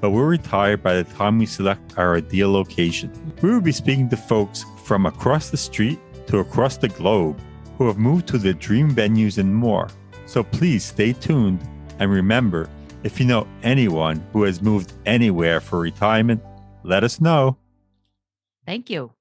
but we'll retire by the time we select our ideal location. We will be speaking to folks from across the street to across the globe who have moved to their dream venues and more. So please stay tuned and remember if you know anyone who has moved anywhere for retirement, let us know. Thank you.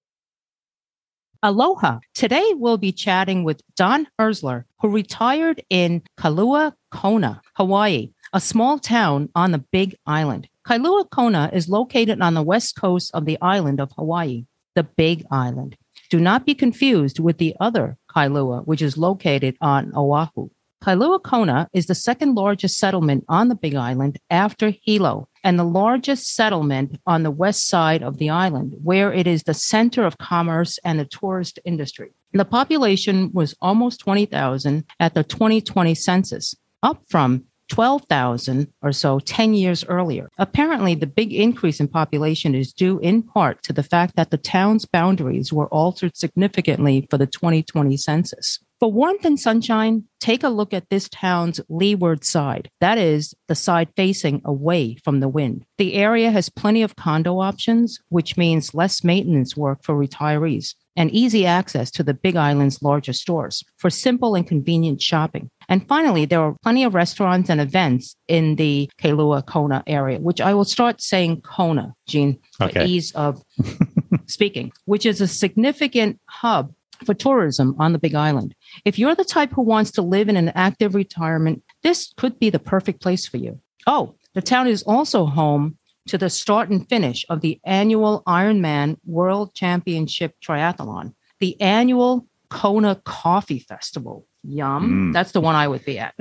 Aloha. Today we'll be chatting with Don Herzler, who retired in Kailua Kona, Hawaii, a small town on the Big Island. Kailua Kona is located on the west coast of the island of Hawaii, the Big Island. Do not be confused with the other Kailua, which is located on Oahu. Kailua Kona is the second largest settlement on the Big Island after Hilo and the largest settlement on the west side of the island, where it is the center of commerce and the tourist industry. The population was almost 20,000 at the 2020 census, up from 12,000 or so 10 years earlier. Apparently, the big increase in population is due in part to the fact that the town's boundaries were altered significantly for the 2020 census. For warmth and sunshine, take a look at this town's leeward side. That is the side facing away from the wind. The area has plenty of condo options, which means less maintenance work for retirees and easy access to the Big Island's largest stores for simple and convenient shopping. And finally, there are plenty of restaurants and events in the Kailua Kona area, which I will start saying Kona, Gene, for ease of speaking, which is a significant hub for tourism on the Big Island. If you're the type who wants to live in an active retirement, this could be the perfect place for you. Oh, the town is also home to the start and finish of the annual Ironman World Championship Triathlon, the annual Kona Coffee Festival, Yum. Mm. That's the one I would be at.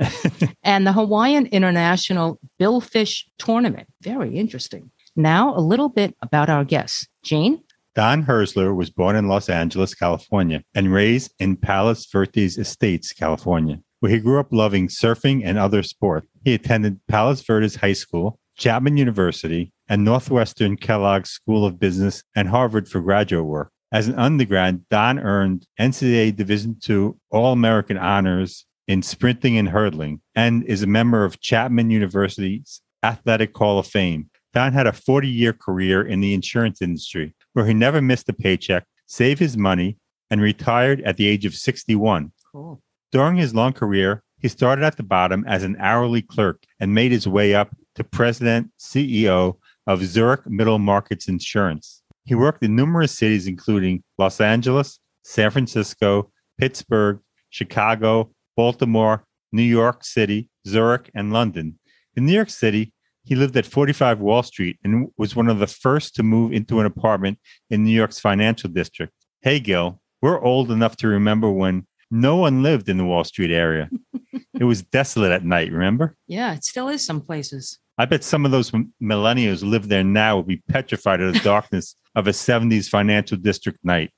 and the Hawaiian International Billfish Tournament. Very interesting. Now, a little bit about our guests. Gene? Don Herzler was born in Los Angeles, California, and raised in Palos Verdes Estates, California, where he grew up loving surfing and other sports. He attended Palos Verdes High School, Chapman University, and Northwestern Kellogg School of Business and Harvard for graduate work. As an undergrad, Don earned NCAA Division II All American honors in sprinting and hurdling and is a member of Chapman University's Athletic Hall of Fame. Don had a 40 year career in the insurance industry where he never missed a paycheck, saved his money, and retired at the age of 61. Cool. During his long career, he started at the bottom as an hourly clerk and made his way up to president, CEO of Zurich Middle Markets Insurance. He worked in numerous cities, including Los Angeles, San Francisco, Pittsburgh, Chicago, Baltimore, New York City, Zurich, and London. In New York City, he lived at 45 Wall Street and was one of the first to move into an apartment in New York's financial district. Hey, Gil, we're old enough to remember when no one lived in the Wall Street area. it was desolate at night, remember? Yeah, it still is some places. I bet some of those millennials who live there now will be petrified of the darkness of a 70s financial district night.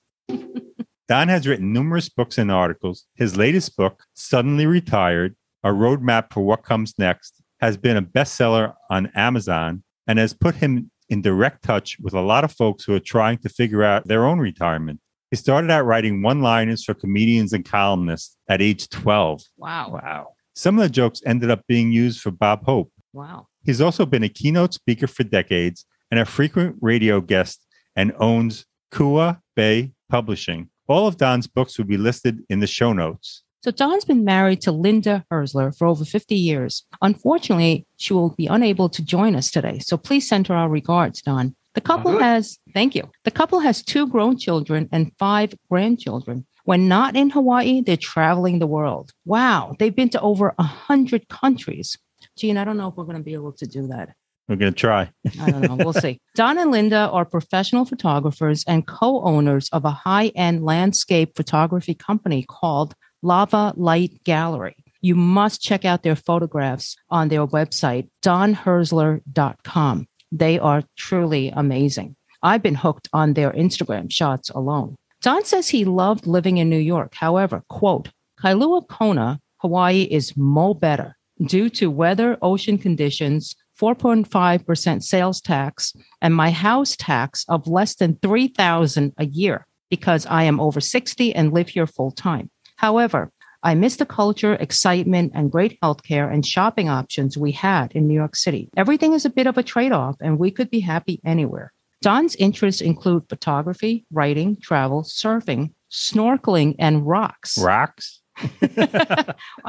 Don has written numerous books and articles. His latest book, Suddenly Retired A Roadmap for What Comes Next, has been a bestseller on Amazon and has put him in direct touch with a lot of folks who are trying to figure out their own retirement. He started out writing one liners for comedians and columnists at age 12. Wow. Wow. Some of the jokes ended up being used for Bob Hope. Wow. He's also been a keynote speaker for decades and a frequent radio guest and owns Kua Bay Publishing. All of Don's books will be listed in the show notes. So Don's been married to Linda Herzler for over 50 years. Unfortunately, she will be unable to join us today. So please send her our regards, Don. The couple has, thank you. The couple has two grown children and five grandchildren. When not in Hawaii, they're traveling the world. Wow. They've been to over a hundred countries. Gene, I don't know if we're going to be able to do that. We're going to try. I don't know. We'll see. Don and Linda are professional photographers and co owners of a high end landscape photography company called Lava Light Gallery. You must check out their photographs on their website, donherzler.com. They are truly amazing. I've been hooked on their Instagram shots alone. Don says he loved living in New York. However, quote, Kailua Kona, Hawaii is mo better due to weather, ocean conditions, 4.5% sales tax, and my house tax of less than 3000 a year because I am over 60 and live here full time. However, I miss the culture, excitement, and great healthcare and shopping options we had in New York City. Everything is a bit of a trade off, and we could be happy anywhere. Don's interests include photography, writing, travel, surfing, snorkeling, and rocks. Rocks?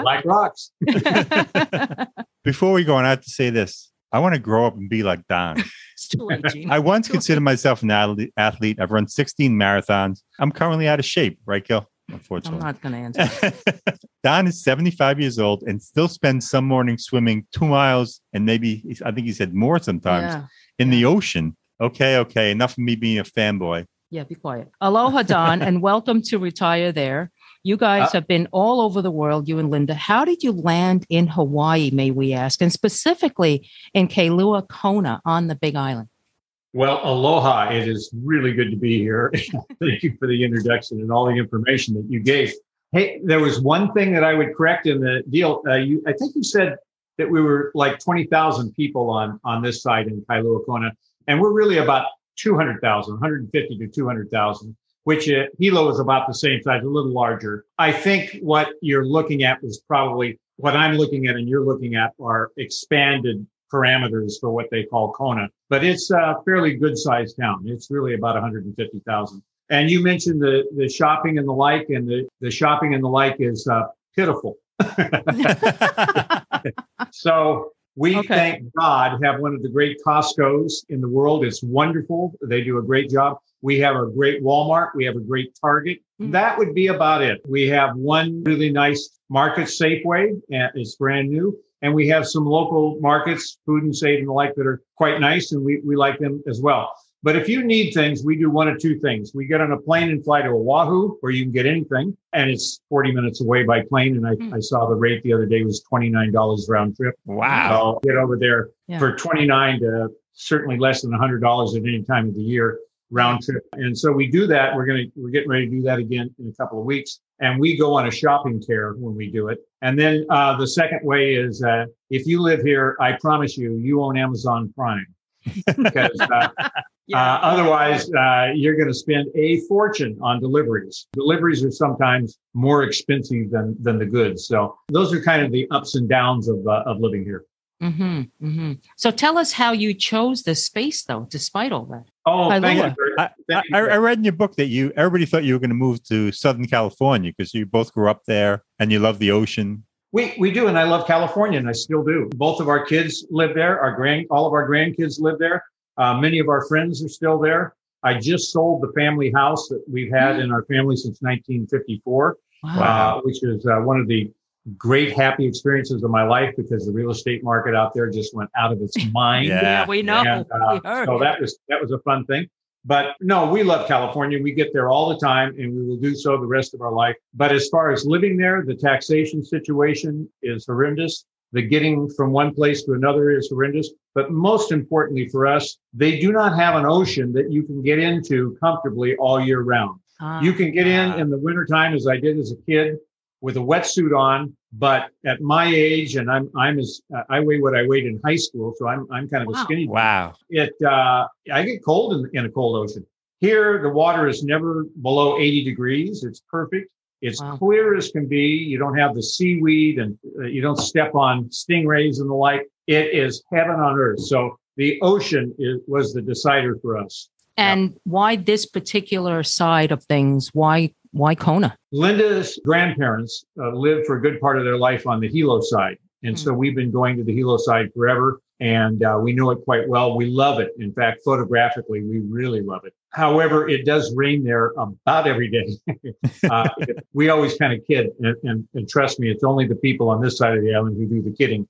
like rocks. Before we go on, I have to say this. I want to grow up and be like Don. it's too late, Gene. I once considered myself an athlete. I've run 16 marathons. I'm currently out of shape, right, Gil? Unfortunately. I'm not going to answer. Don is 75 years old and still spends some mornings swimming two miles and maybe, I think he said more sometimes, Yeah. in the ocean. Okay, okay. Enough of me being a fanboy. Yeah, be quiet. Aloha, Don, and welcome to Retire There. You guys Uh, have been all over the world, you and Linda. How did you land in Hawaii, may we ask, and specifically in Kailua Kona on the Big Island? Well, aloha. It is really good to be here. Thank you for the introduction and all the information that you gave. Hey, there was one thing that I would correct in the deal. Uh, you, I think you said that we were like 20,000 people on, on this side in Kailua Kona, and we're really about 200,000, 150 to 200,000, which uh, Hilo is about the same size, a little larger. I think what you're looking at was probably what I'm looking at and you're looking at are expanded parameters for what they call Kona, but it's a fairly good sized town. It's really about 150,000. And you mentioned the, the shopping and the like, and the, the shopping and the like is uh, pitiful. so we Okay. thank God have one of the great Costco's in the world. It's wonderful. They do a great job. We have a great Walmart. We have a great Target. Mm. That would be about it. We have one really nice market Safeway. and It's brand new. And we have some local markets, food and save and the like that are quite nice. And we, we like them as well. But if you need things, we do one of two things. We get on a plane and fly to Oahu where you can get anything. And it's 40 minutes away by plane. And I, Mm. I saw the rate the other day was $29 round trip. Wow. So get over there Yeah. for 29 to certainly less than $100 at any time of the year round trip. And so we do that. We're going to, we're getting ready to do that again in a couple of weeks. And we go on a shopping tear when we do it. And then uh, the second way is uh, if you live here, I promise you, you own Amazon Prime. because uh, uh, otherwise, uh, you're going to spend a fortune on deliveries. Deliveries are sometimes more expensive than than the goods. So those are kind of the ups and downs of uh, of living here. Mm-hmm, mm-hmm. So tell us how you chose this space, though, despite all that. Oh, I thank you. I, I, I read in your book that you everybody thought you were going to move to Southern California because you both grew up there and you love the ocean. We we do, and I love California, and I still do. Both of our kids live there. Our grand, all of our grandkids live there. Uh, many of our friends are still there. I just sold the family house that we've had in our family since 1954, Wow. uh, which is uh, one of the great happy experiences of my life because the real estate market out there just went out of its mind. Yeah. yeah, we know. And, uh, we so that was that was a fun thing. But no, we love California. We get there all the time and we will do so the rest of our life. But as far as living there, the taxation situation is horrendous. The getting from one place to another is horrendous. But most importantly for us, they do not have an ocean that you can get into comfortably all year round. you can get in in the wintertime, as I did as a kid, with a wetsuit on. But at my age, and I'm I'm as uh, I weigh what I weighed in high school, so I'm I'm kind of Wow. a skinny. Wow. It uh, I get cold in, in a cold ocean. Here, the water is never below 80 degrees. It's perfect. It's Wow. clear as can be. You don't have the seaweed and uh, you don't step on stingrays and the like. It is heaven on earth. So the ocean is, was the decider for us. And why this particular side of things? Why why Kona? Linda's grandparents uh, lived for a good part of their life on the Hilo side. And so we've been going to the Hilo side forever and uh, we know it quite well. We love it. In fact, photographically, we really love it. However, it does rain there about every day. uh, we always kind of kid, and, and, and trust me, it's only the people on this side of the island who do the kidding.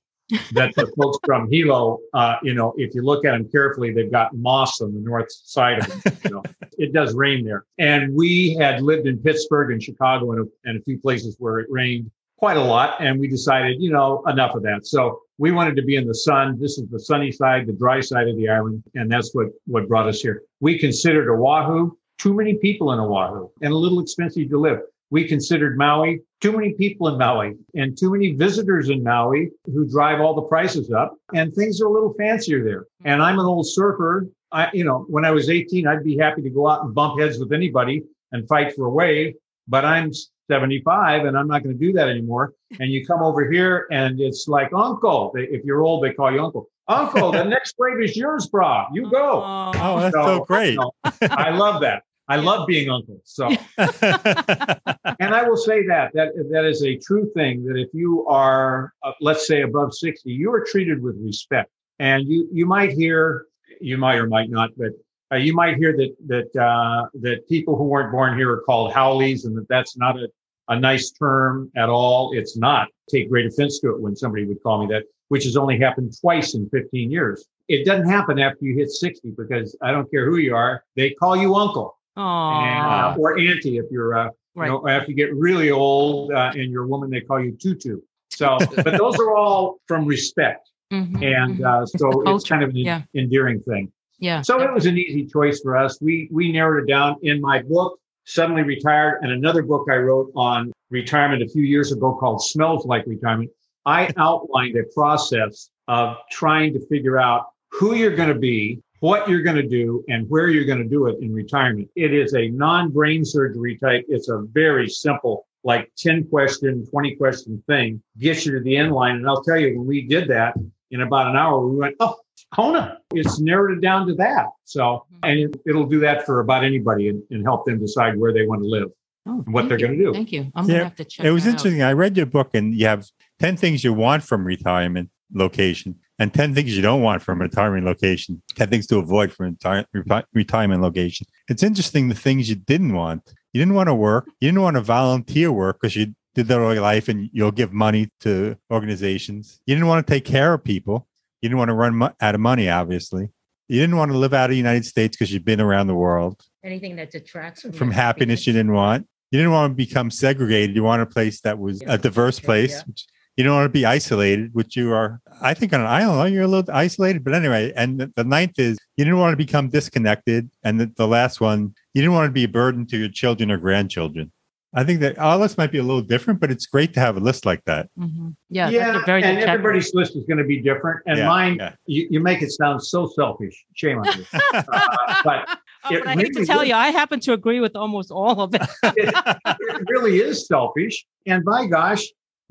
That the folks from Hilo, uh, you know, if you look at them carefully, they've got moss on the north side of them. You know, it does rain there. And we had lived in Pittsburgh and Chicago and a, and a few places where it rained quite a lot. And we decided, you know, enough of that. So we wanted to be in the sun. This is the sunny side, the dry side of the island. And that's what, what brought us here. We considered Oahu, too many people in Oahu and a little expensive to live. We considered Maui, too many people in Maui and too many visitors in Maui who drive all the prices up and things are a little fancier there. And I'm an old surfer. I, you know, when I was 18, I'd be happy to go out and bump heads with anybody and fight for a wave, but I'm 75 and I'm not going to do that anymore. And you come over here and it's like, uncle, if you're old, they call you uncle. Uncle, the next wave is yours, bra. You go. Oh, that's so great. you know, I love that. I love being uncle. So and I will say that that that is a true thing. That if you are, uh, let's say, above sixty, you are treated with respect. And you you might hear, you might or might not, but uh, you might hear that that uh, that people who weren't born here are called haoles, and that that's not a a nice term at all. It's not. Take great offense to it when somebody would call me that, which has only happened twice in 15 years. It doesn't happen after you hit 60 because I don't care who you are, they call you uncle and, uh, or auntie if you're uh, right. you know, after you get really old uh, and you're a woman, they call you tutu. So, but those are all from respect. Mhm, And mhm. uh, so the it's kind of an yeah. endearing thing. yeah. So it was an easy choice for us. We we narrowed it down in my book, Suddenly Retired, and another book I wrote on retirement a few years ago called Smells Like Retirement. I outlined a process of trying to figure out who you're going to be, what you're going to do, and where you're going to do it in retirement. It is a non-brain surgery type. It's a very simple, like 10 question, 20 question thing, gets you to the end line. And I'll tell you, when we did that in about an hour, we went, oh, Kona. It's narrowed it down to that. So, mm-hmm. and it, it'll do that for about anybody and, and help them decide where they want to live. Oh, what they're gonna do. Thank you. I'm Yeah, gonna have to check. it was that out. interesting. I read your book, and you have 10 things you want from retirement location and 10 things you don't want from a retirement location, 10 things to avoid from a retire- reti- retirement location. It's interesting the things you didn't want. You didn't want to work, you didn't want to volunteer work because you did that all your life and you'll give money to organizations. You didn't want to take care of people. You didn't want to run mo- out of money, obviously. You didn't want to live out of the United States because you've been around the world anything that detracts from, from happiness you didn't want. You didn't want to become segregated. You want a place that was Yeah. a diverse place. Yeah. which- You don't want to be isolated, which you are. I think on an island, you're a little isolated. But anyway, and the, the ninth is you didn't want to become disconnected. And the, the last one, you didn't want to be a burden to your children or grandchildren. I think that our list might be a little different, but it's great to have a list like that. Mhm. Yeah, yeah, that's a very and good check. everybody's list is going to be different. And Yeah, mine, yeah. you, you make it sound so selfish. Shame on you. Uh, but Oh, it but I hate to tell is. you, I happen to agree with almost all of it. it, it really is selfish. And by gosh,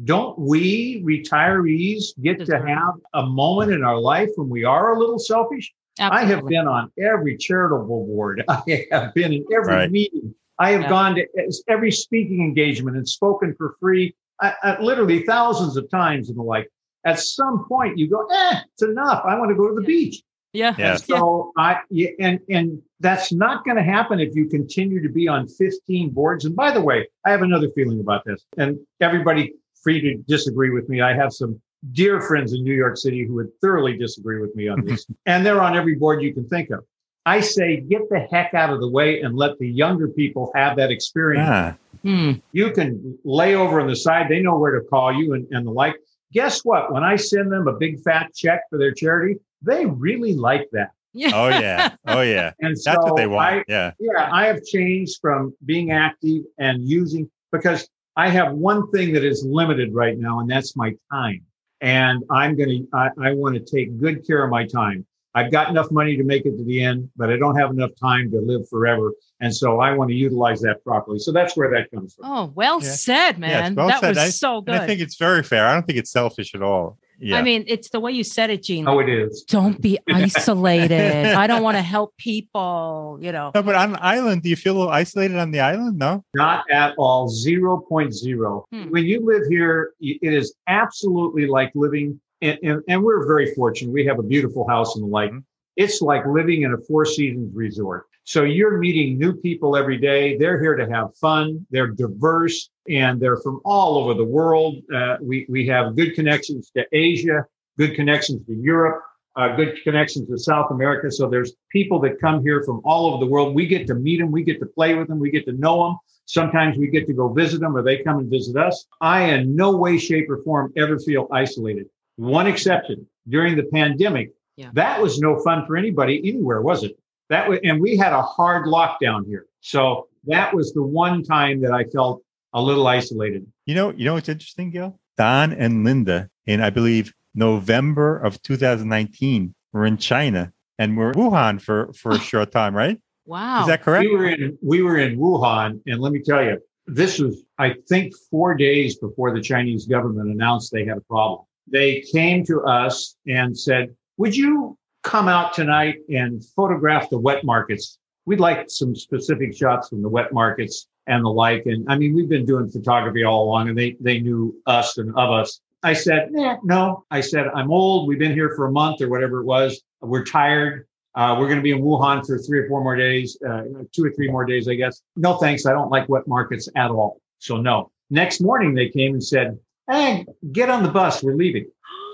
don't we retirees get to Deserve have a moment in our life when we are a little selfish? I have been on every charitable board. I have been in every Right. meeting. I have Yeah. gone to every speaking engagement and spoken for free, I, I, literally thousands of times and the like. At some point, you go, eh, it's enough. I want to go to the Yeah. beach. Yeah. Yeah. So I and and that's not going to happen if you continue to be on 15 boards. And by the way, I have another feeling about this. And everybody free to disagree with me. I have some dear friends in New York City who would thoroughly disagree with me on this. and they're on every board you can think of. I say, get the heck out of the way and let the younger people have that experience. Ah, Hmm. You can lay over on the side. They know where to call you and, and the like. Guess what? When I send them a big fat check for their charity, they really like that. Yeah. oh yeah, oh yeah. And That's what they I, want. yeah. yeah, I have changed from being active and using because I have one thing that is limited right now, and that's my time. And I'm going to, I, I want to take good care of my time. I've got enough money to make it to the end, but I don't have enough time to live forever. And so I want to utilize that properly. So that's where that comes from. Oh, well Yeah. said, man. it's well that said. was I- so good. I think it's very fair. I don't think it's selfish at all. Yeah. I mean, it's the way you said it, Gene. Oh, it is. Don't be isolated. I don't want to help people, you know. no, but on an island, do you feel a little isolated on the island? No. Not at all. 0.0. Hmm. When you live here, it is absolutely like living, in, in, and we're very fortunate. We have a beautiful house in the lake. Mhm. It's like living in a Four Seasons resort. So you're meeting new people every day. They're here to have fun. They're diverse and they're from all over the world. Uh, we, we have good connections to Asia, good connections to Europe, uh, good connections to South America. So there's people that come here from all over the world. We get to meet them. We get to play with them. We get to know them. Sometimes we get to go visit them or they come and visit us. I, in no way, shape, or form, ever feel isolated. One exception during the pandemic. Yeah. That was no fun for anybody anywhere, was it? That was, and we had a hard lockdown here. So that was the one time that I felt a little isolated. You know, you know what's interesting, Gil? Don and Linda in I believe November of 2019 were in China and we're in Wuhan for for a short time, right? Wow. Is that correct? We were in we were in Wuhan, and let me tell you, this was I think four days before the Chinese government announced they had a problem. They came to us and said, "Would you come out tonight and photograph the wet markets? We'd like some specific shots from the wet markets and the like." And I mean, we've been doing photography all along, and they they knew us and of us. I said, "No." I said, "I'm old. We've been here for a month or whatever it was. We're tired." Uh, we're going to be in Wuhan for three or four more days, uh, two or three more days, I guess. No, thanks. I don't like wet markets at all. So no. Next morning they came and said, "Hey, get on the bus. We're leaving."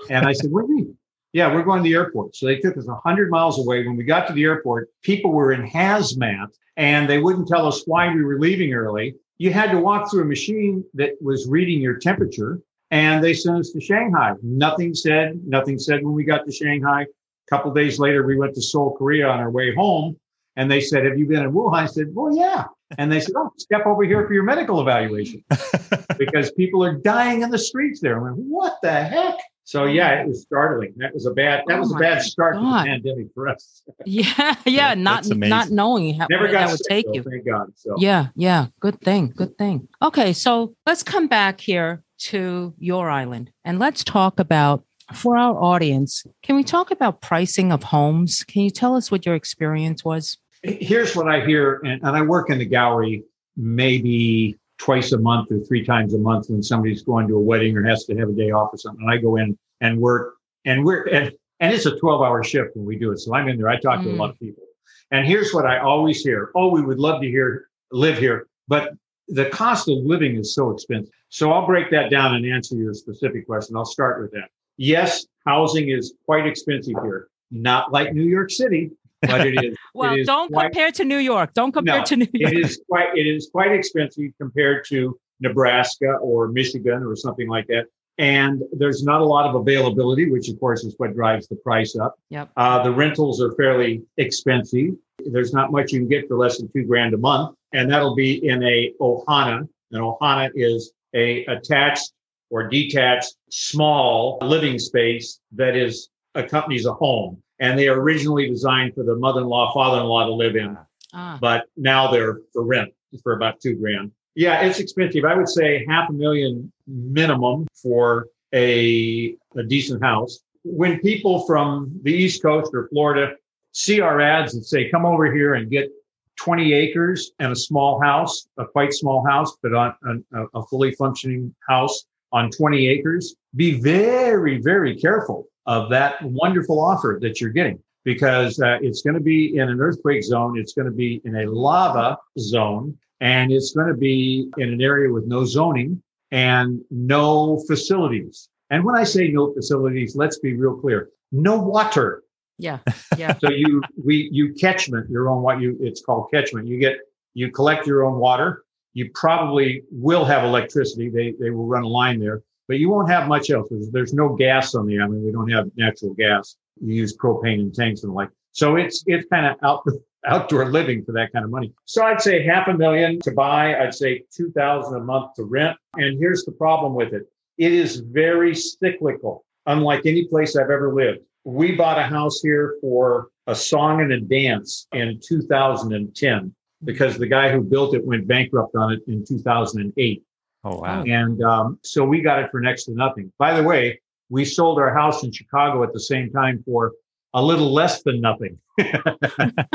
And I said, "What do you mean?" Yeah, we're going to the airport. So they took us 100 miles away. When we got to the airport, people were in hazmat and they wouldn't tell us why we were leaving early. You had to walk through a machine that was reading your temperature and they sent us to Shanghai. Nothing said, nothing said when we got to Shanghai. A couple days later, we went to Seoul, Korea on our way home. And they said, Have you been in Wuhan? I said, Well, yeah. And they said, Oh, step over here for your medical evaluation because people are dying in the streets there. I went, What the heck? So yeah, it was startling. That was a bad that Oh was a oh bad start to the pandemic for us. Yeah, yeah, not not knowing how Never got that would take though, you. Thank God. So Yeah, yeah. Good thing. Good thing. Okay, so let's come back here to your island and let's talk about for our audience. Can we talk about pricing of homes? Can you tell us what your experience was? here's what I hear, and, and I work in the gallery maybe twice a month or three times a month when somebody's going to a wedding or has to have a day off or something. And I go in and work, and we're and, and it's a 12 hour shift when we do it. So I'm in there. I talk to a Mm. lot of people, and here's what I always hear: Oh, we would love to hear live here, but the cost of living is so expensive. So I'll break that down and answer your specific question. I'll start with that. Yes, housing is quite expensive here. Not like New York City, but it is. Well, it is don't quite- compare to New York. Don't compare No, to New York. it is quite it is quite expensive compared to Nebraska or Michigan or something like that. And there's not a lot of availability, which of course is what drives the price up. Yep. Uh, the rentals are fairly expensive. There's not much you can get for less than two grand a month, and that'll be in a ohana. An ohana is a attached or detached small living space that is accompanies a home, and they are originally designed for the mother-in-law, father-in-law to live in Ah, but now they're for rent for about two grand. Yeah, it's expensive. I would say half a million minimum for a, a decent house. When people from the East Coast or Florida see our ads and say, come over here and get 20 acres and a small house, a quite small house, but on, on a, a fully functioning house on 20 acres, be very, very careful of that wonderful offer that you're getting because uh, it's going to be in an earthquake zone. It's going to be in a lava zone and it's going to be in an area with no zoning and no facilities. And when I say no facilities, let's be real clear. No water. Yeah. Yeah. So you we you catchment your own what you it's called catchment. You get you collect your own water. You probably will have electricity. They they will run a line there, but you won't have much else. There's, there's no gas on the island. We don't have natural gas. You use propane and tanks and like. So it's it's kind of out outdoor living for that kind of money. So I'd say half a million to buy. I'd say two thousand a month to rent. And here's the problem with it: it is very cyclical, unlike any place I've ever lived. We bought a house here for a song and a dance in 2010 because the guy who built it went bankrupt on it in 2008. Oh wow. And um, so we got it for next to nothing. By the way, we sold our house in Chicago at the same time for a little less than nothing.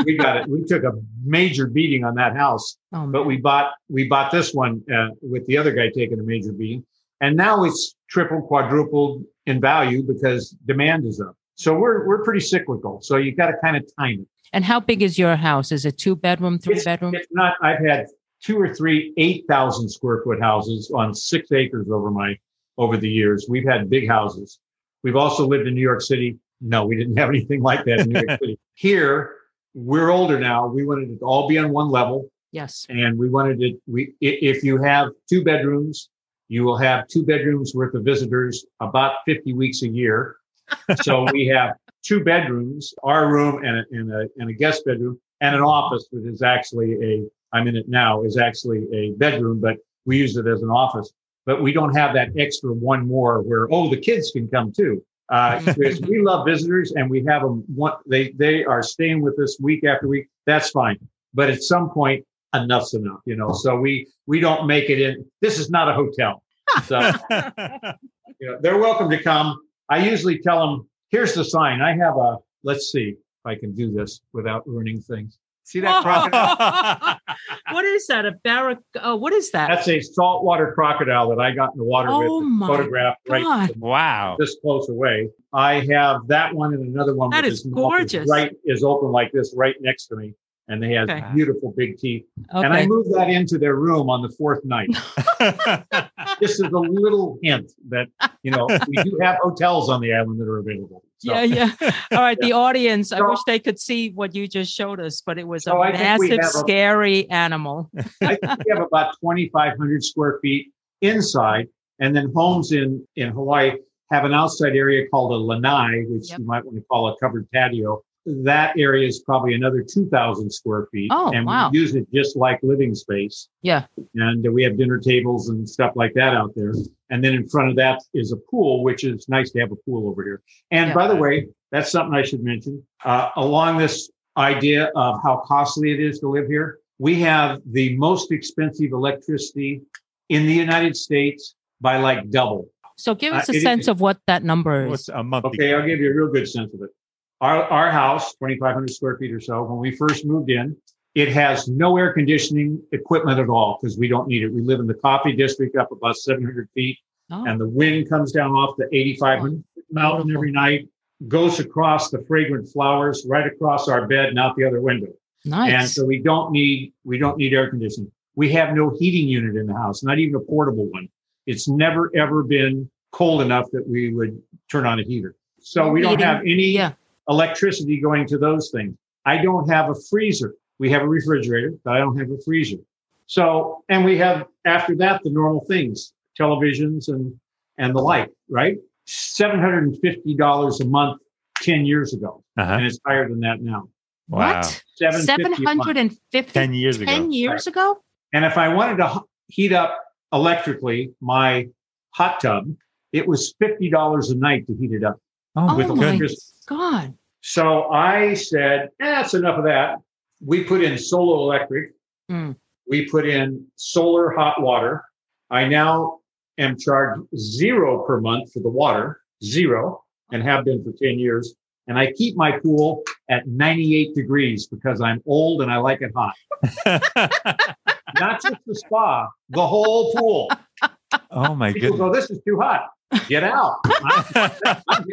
we got it. We took a major beating on that house, Oh, but we bought we bought this one uh, with the other guy taking a major beating, and now it's triple quadrupled in value because demand is up. So we're we're pretty cyclical. So you got to kind of time it. and how big is your house? Is it two bedroom, three It's, bedroom? it's not. I've had two or three eight thousand square foot houses on six acres over my over the years. We've had big houses. We've also lived in New York City. No, we didn't have anything like that in New York City. Here, we're older now. We wanted it to all be on one level, Yes. and we wanted it. We if you have two bedrooms, you will have two bedrooms worth of visitors about fifty weeks a year. so we have two bedrooms, our room and a, and a and a guest bedroom and an office which is actually a I'm in it now is actually a bedroom, but we use it as an office. But we don't have that extra one more where oh the kids can come too. Uh, because we love visitors and we have them. One, they they are staying with us week after week. That's fine. But at some point, enough's enough. You know. So we we don't make it in. This is not a hotel. So you know, they're welcome to come. I usually tell them, here's the sign. I have a, let's see I can do this without ruining things. See that crocodile? what is that? A barrack? Oh, what is that? That's a saltwater crocodile that I got in the water Oh with, my photographed right God. wow. this close away. I have that one and another one. That is with is gorgeous. Right is open like this right next to me. And they have Okay. beautiful big teeth. And I Okay. moved that into their room on the fourth night. This is a little hint that, you know, we do have hotels on the island that are available. So- Yeah, yeah. All right, the audience. I wish they could see what you just showed us, but it was So a massive, a- scary animal. I think we have about 2,500 square feet inside, and then homes in in Hawaii have an outside area called a lanai, which Yep. you might want to call a covered patio. That area is probably another 2,000 square feet, Oh, and wow. we use it just like living space. Yeah. and we have dinner tables and stuff like that out there. And then in front of that is a pool, which is nice to have a pool over here. And Yeah. by the way, that's something I should mention. Uh, along this idea of how costly it is to live here, we have the most expensive electricity in the United States by like double. So give us Uh, a it sense is- of what that number What's is. a month? Okay, I'll give you a real good sense of it. Our, our house, 2,500 square feet or so, when we first moved in, it has no air conditioning equipment at all because we don't need it. We live in the coffee district up about 700 feet Oh, and the wind comes down off the 8,500 mountain Beautiful. every night, goes across the fragrant flowers right across our bed and out the other window. Nice. And so we don't need we don't need air conditioning. We have no heating unit in the house, not even a portable one. It's never ever been cold enough that we would turn on a heater. So we don't have any yeah. Electricity going to those things. I don't have a freezer. We have a refrigerator, but I don't have a freezer. So, and we have after that the normal things, televisions and and the like, right? Seven hundred and fifty dollars a month ten years ago, Uh-huh. and it's higher than that now. Wow. What? Seven Seven hundred and fifty. 10 years ago. Ten years ago? And if I wanted to heat up electrically my hot tub, it was fifty dollars a night to heat it up. Oh with my electricity. God. So I said, eh, that's enough of that. We put in solar Electric. Mm. We put in solar hot water. I now am charged zero per month for the water, zero, and have been for 10 years. And I keep my pool at 98 degrees because I'm old and I like it hot. Not just the spa, the whole pool. oh my People goodness. go, this is too hot. Get out. I'm,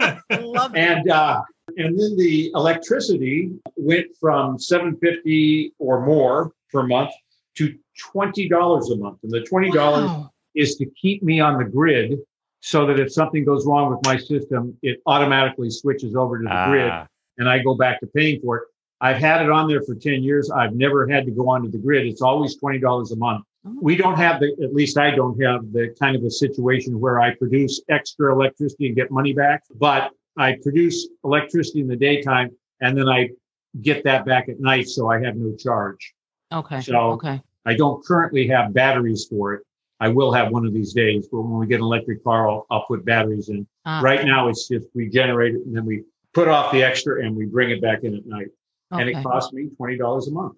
I'm. And uh, and then the electricity went from seven fifty or more per month to twenty dollars a month, and the twenty dollars Wow. is to keep me on the grid so that if something goes wrong with my system, it automatically switches over to the grid Ah, and I go back to paying for it. I've had it on there for 10 years. I've never had to go onto the grid. It's always $20 a month. We don't have the, at least I don't have the kind of a situation where I produce extra electricity and get money back, but I produce electricity in the daytime and then I get that back at night. So I have no charge. Okay. So- okay. I don't currently have batteries for it. I will have one of these days, but when we get an electric car, I'll, I'll put batteries in. Ah, Right now, it's just we generate it and then we put off the extra and we bring it back in at night. And it costs me twenty dollars a month.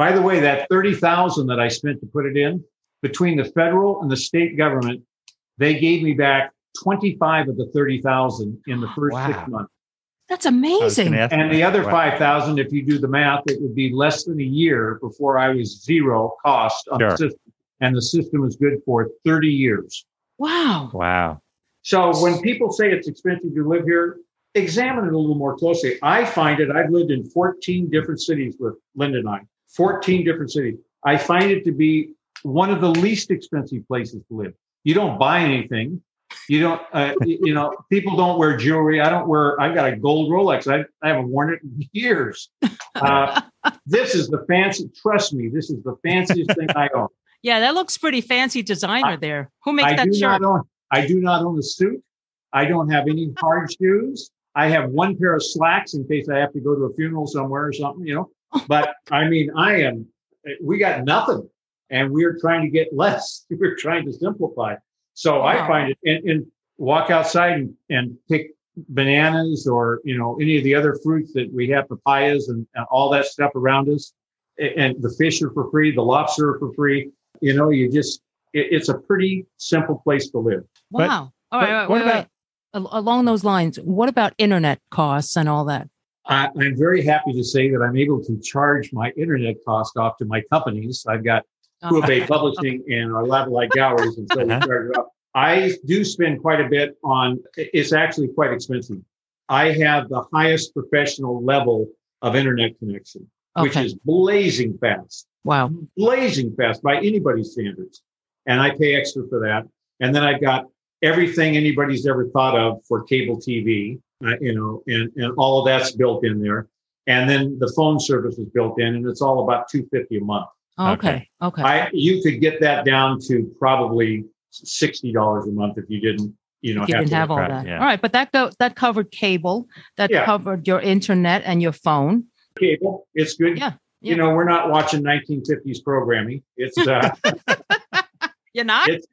By the way, that thirty thousand that I spent to put it in, between the federal and the state government, they gave me back twenty-five of the thirty thousand in the first Wow. six months. That's amazing. And the other Wow. five thousand, if you do the math, it would be less than a year before I was zero cost on the system. And the system was good for thirty years. Wow. Wow. So when people say it's expensive to live here, examine it a little more closely. I find it, I've lived in 14 different cities with Linda and I, 14 different cities. I find it to be one of the least expensive places to live. You don't buy anything. You don't, uh, you know, people don't wear jewelry. I don't wear, I've got a gold Rolex. I, I haven't worn it in years. Uh, this is the fancy, trust me, this is the fanciest thing I own. Yeah, that looks pretty fancy designer I- there. Who makes I that do shirt? not own. I do not own a suit. I don't have any hard shoes. I have one pair of slacks in case I have to go to a funeral somewhere or something, you know. But I mean, I am. We got nothing, and we're trying to get less. We're trying to simplify. So I find it and, and walk outside and, and pick bananas or you know any of the other fruits that we have, papayas and, and all that stuff around us. And the fish are for free, the lobster are for free. You know, you just it, it's a pretty simple place to live. Wow. All but right. what wait, wait. about- Al- Along those lines, what about internet costs and all that? I, I'm very happy to say that I'm able to charge my internet cost off to my companies. I've got Oh, Bay Publishing and our Light Galleries, and so we Uh-huh. charge it off. I do spend quite a bit on. It's actually quite expensive. I have the highest professional level of internet connection, which is blazing fast, Wow. blazing fast by anybody's standards, and I pay extra for that. And then I've got everything anybody's ever thought of for cable TV, uh, you know, and, and all of that's built in there. And then the phone service is built in, and it's all about two fifty a month. Okay. Okay. I you could get that down to probably sixty dollars a month if you didn't, you know, you have didn't to have all right, that. yeah. All right, but that go that covered cable, that Yeah. covered your internet and your phone. cable. It's good. Yeah, yeah. You know, we're not watching 1950s programming. It's uh, You're not? it's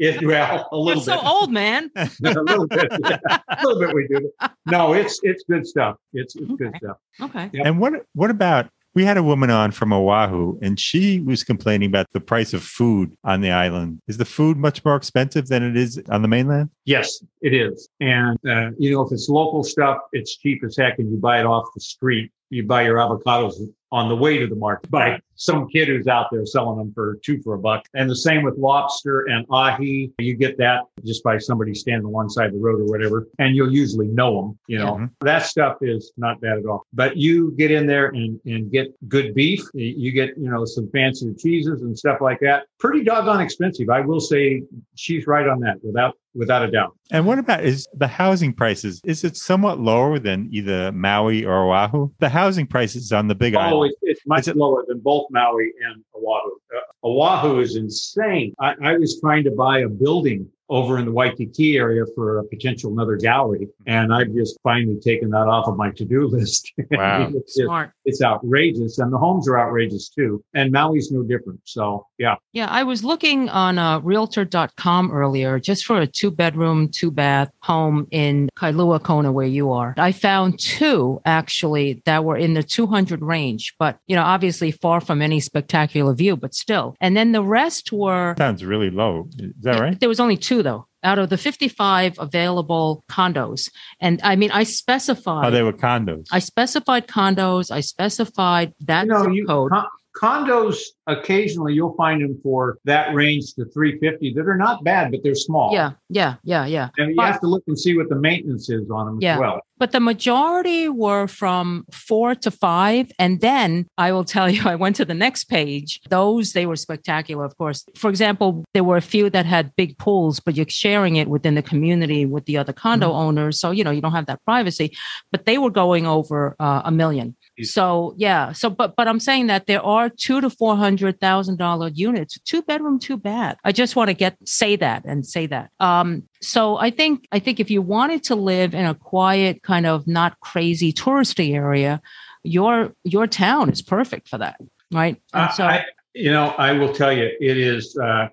it, well a You're little so old, man. a little bit, a little bit. We do. No, it's it's good stuff. It's it's good Okay. stuff. Okay. Yep. And what what about we had a woman on from Oahu and she was complaining about the price of food on the island. Is the food much more expensive than it is on the mainland? Yes, it is. And, uh, you know, if it's local stuff, it's cheap as heck and you buy it off the street. You buy your avocados on the way to the market by some kid who's out there selling them for two for a buck. And the same with lobster and ahi. You get that just by somebody standing on one side of the road or whatever. And you'll usually know them, you know, Mhm. that stuff is not bad at all. But you get in there and, and get good beef. You get, you know, some fancy cheeses and stuff like that. Pretty doggone expensive. I will say she's right on that without, without a doubt. And what about is the housing prices? Is it somewhat lower than either Maui or Oahu? The housing prices on the Big Oh, Island. it's, it's much it- lower than both Maui and Oahu. Uh, Oahu is insane. I, I was trying to buy a building over in the Waikiki area for a potential another gallery, and I've just finally taken that off of my to-do list. Wow. it's, just- Smart. it's outrageous, and the homes are outrageous too. And Maui's no different. So yeah, Yeah, I was looking on uh, realtor.com earlier just for a two bedroom, two bath home in Kailua Kona, where you are. I found two actually that were in the 200 range, but, you know, obviously far from any spectacular view, but still. And then the rest were, Sounds really low. Is that right? there was only two though. Out of the 55 available condos. And I mean, I specified, Oh, they were condos. I specified condos, I specified that you know, zip you, code. con- condos occasionally you'll find them for that range to 350 that are not bad, but they're small. Yeah, yeah, yeah, yeah. And you But- have to look and see what the maintenance is on them Yeah. as well. But the majority were from four to five. And then I will tell you, I went to the next page. Those, they were spectacular, of course. For example, there were a few that had big pools, but you're sharing it within the community with the other condo owners. So, you know, you don't have that privacy, but they were going over uh, a million. So yeah, so but but I'm saying that there are two to four hundred thousand dollar units, two bedroom, too bad. I just want to get say that and say that. Um, so I think I think if you wanted to live in a quiet, kind of not crazy touristy area, your your town is perfect for that, right? And so I, you know, I will tell you, it is uh,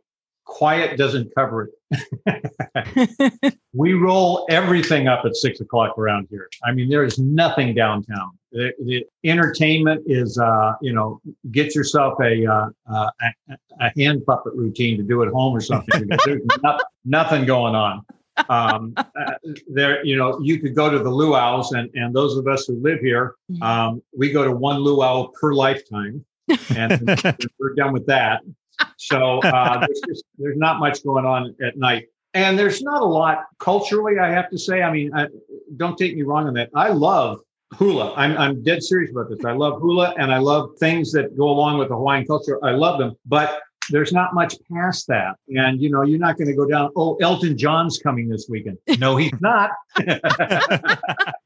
quiet doesn't cover it. we roll everything up at six o'clock around here. I mean, there is nothing downtown. The, the entertainment is, uh, you know, get yourself a, uh, uh, a a hand puppet routine to do at home or something. There's no, nothing going on. Um, uh, there, you know, you could go to the luau's, and and those of us who live here, Mhm. um, we go to one luau per lifetime, and we're done with that. So uh, there's just there's not much going on at night, and there's not a lot culturally. I have to say. I mean, I, don't take me wrong on that. I love hula. I'm I'm dead serious about this. I love hula, and I love things that go along with the Hawaiian culture. I love them, but there's not much past that. And you know, you're not going to go down. Oh, Elton John's coming this weekend. No, he's not.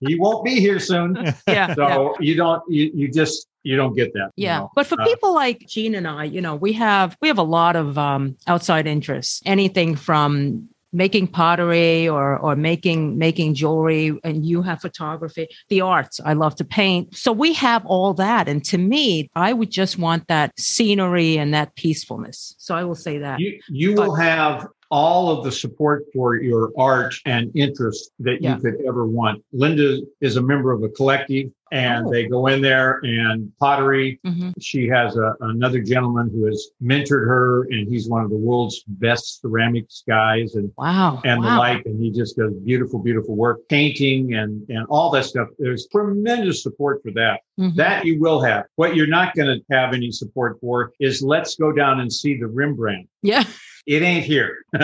he won't be here soon. yeah, So yeah. you don't. You you just you don't get that. you Yeah, know. but for Uh, people like Gene and I, you know, we have we have a lot of um, outside interests. Anything from making pottery or or making making jewelry, and you have photography, the arts. I love to paint, so we have all that. And to me, I would just want that scenery and that peacefulness. So I will say that. You you will have all of the support for your art and interest that Yeah. you could ever want. Linda is a member of a collective and Oh. they go in there and pottery. Mhm. She has a, another gentleman who has mentored her and he's one of the world's best ceramics guys and Wow, and the like and he just does beautiful beautiful work painting and and all that stuff there's tremendous support for that Mhm. that you will have what you're not going to have any support for is let's go down and see the rembrandt yeah. It ain't here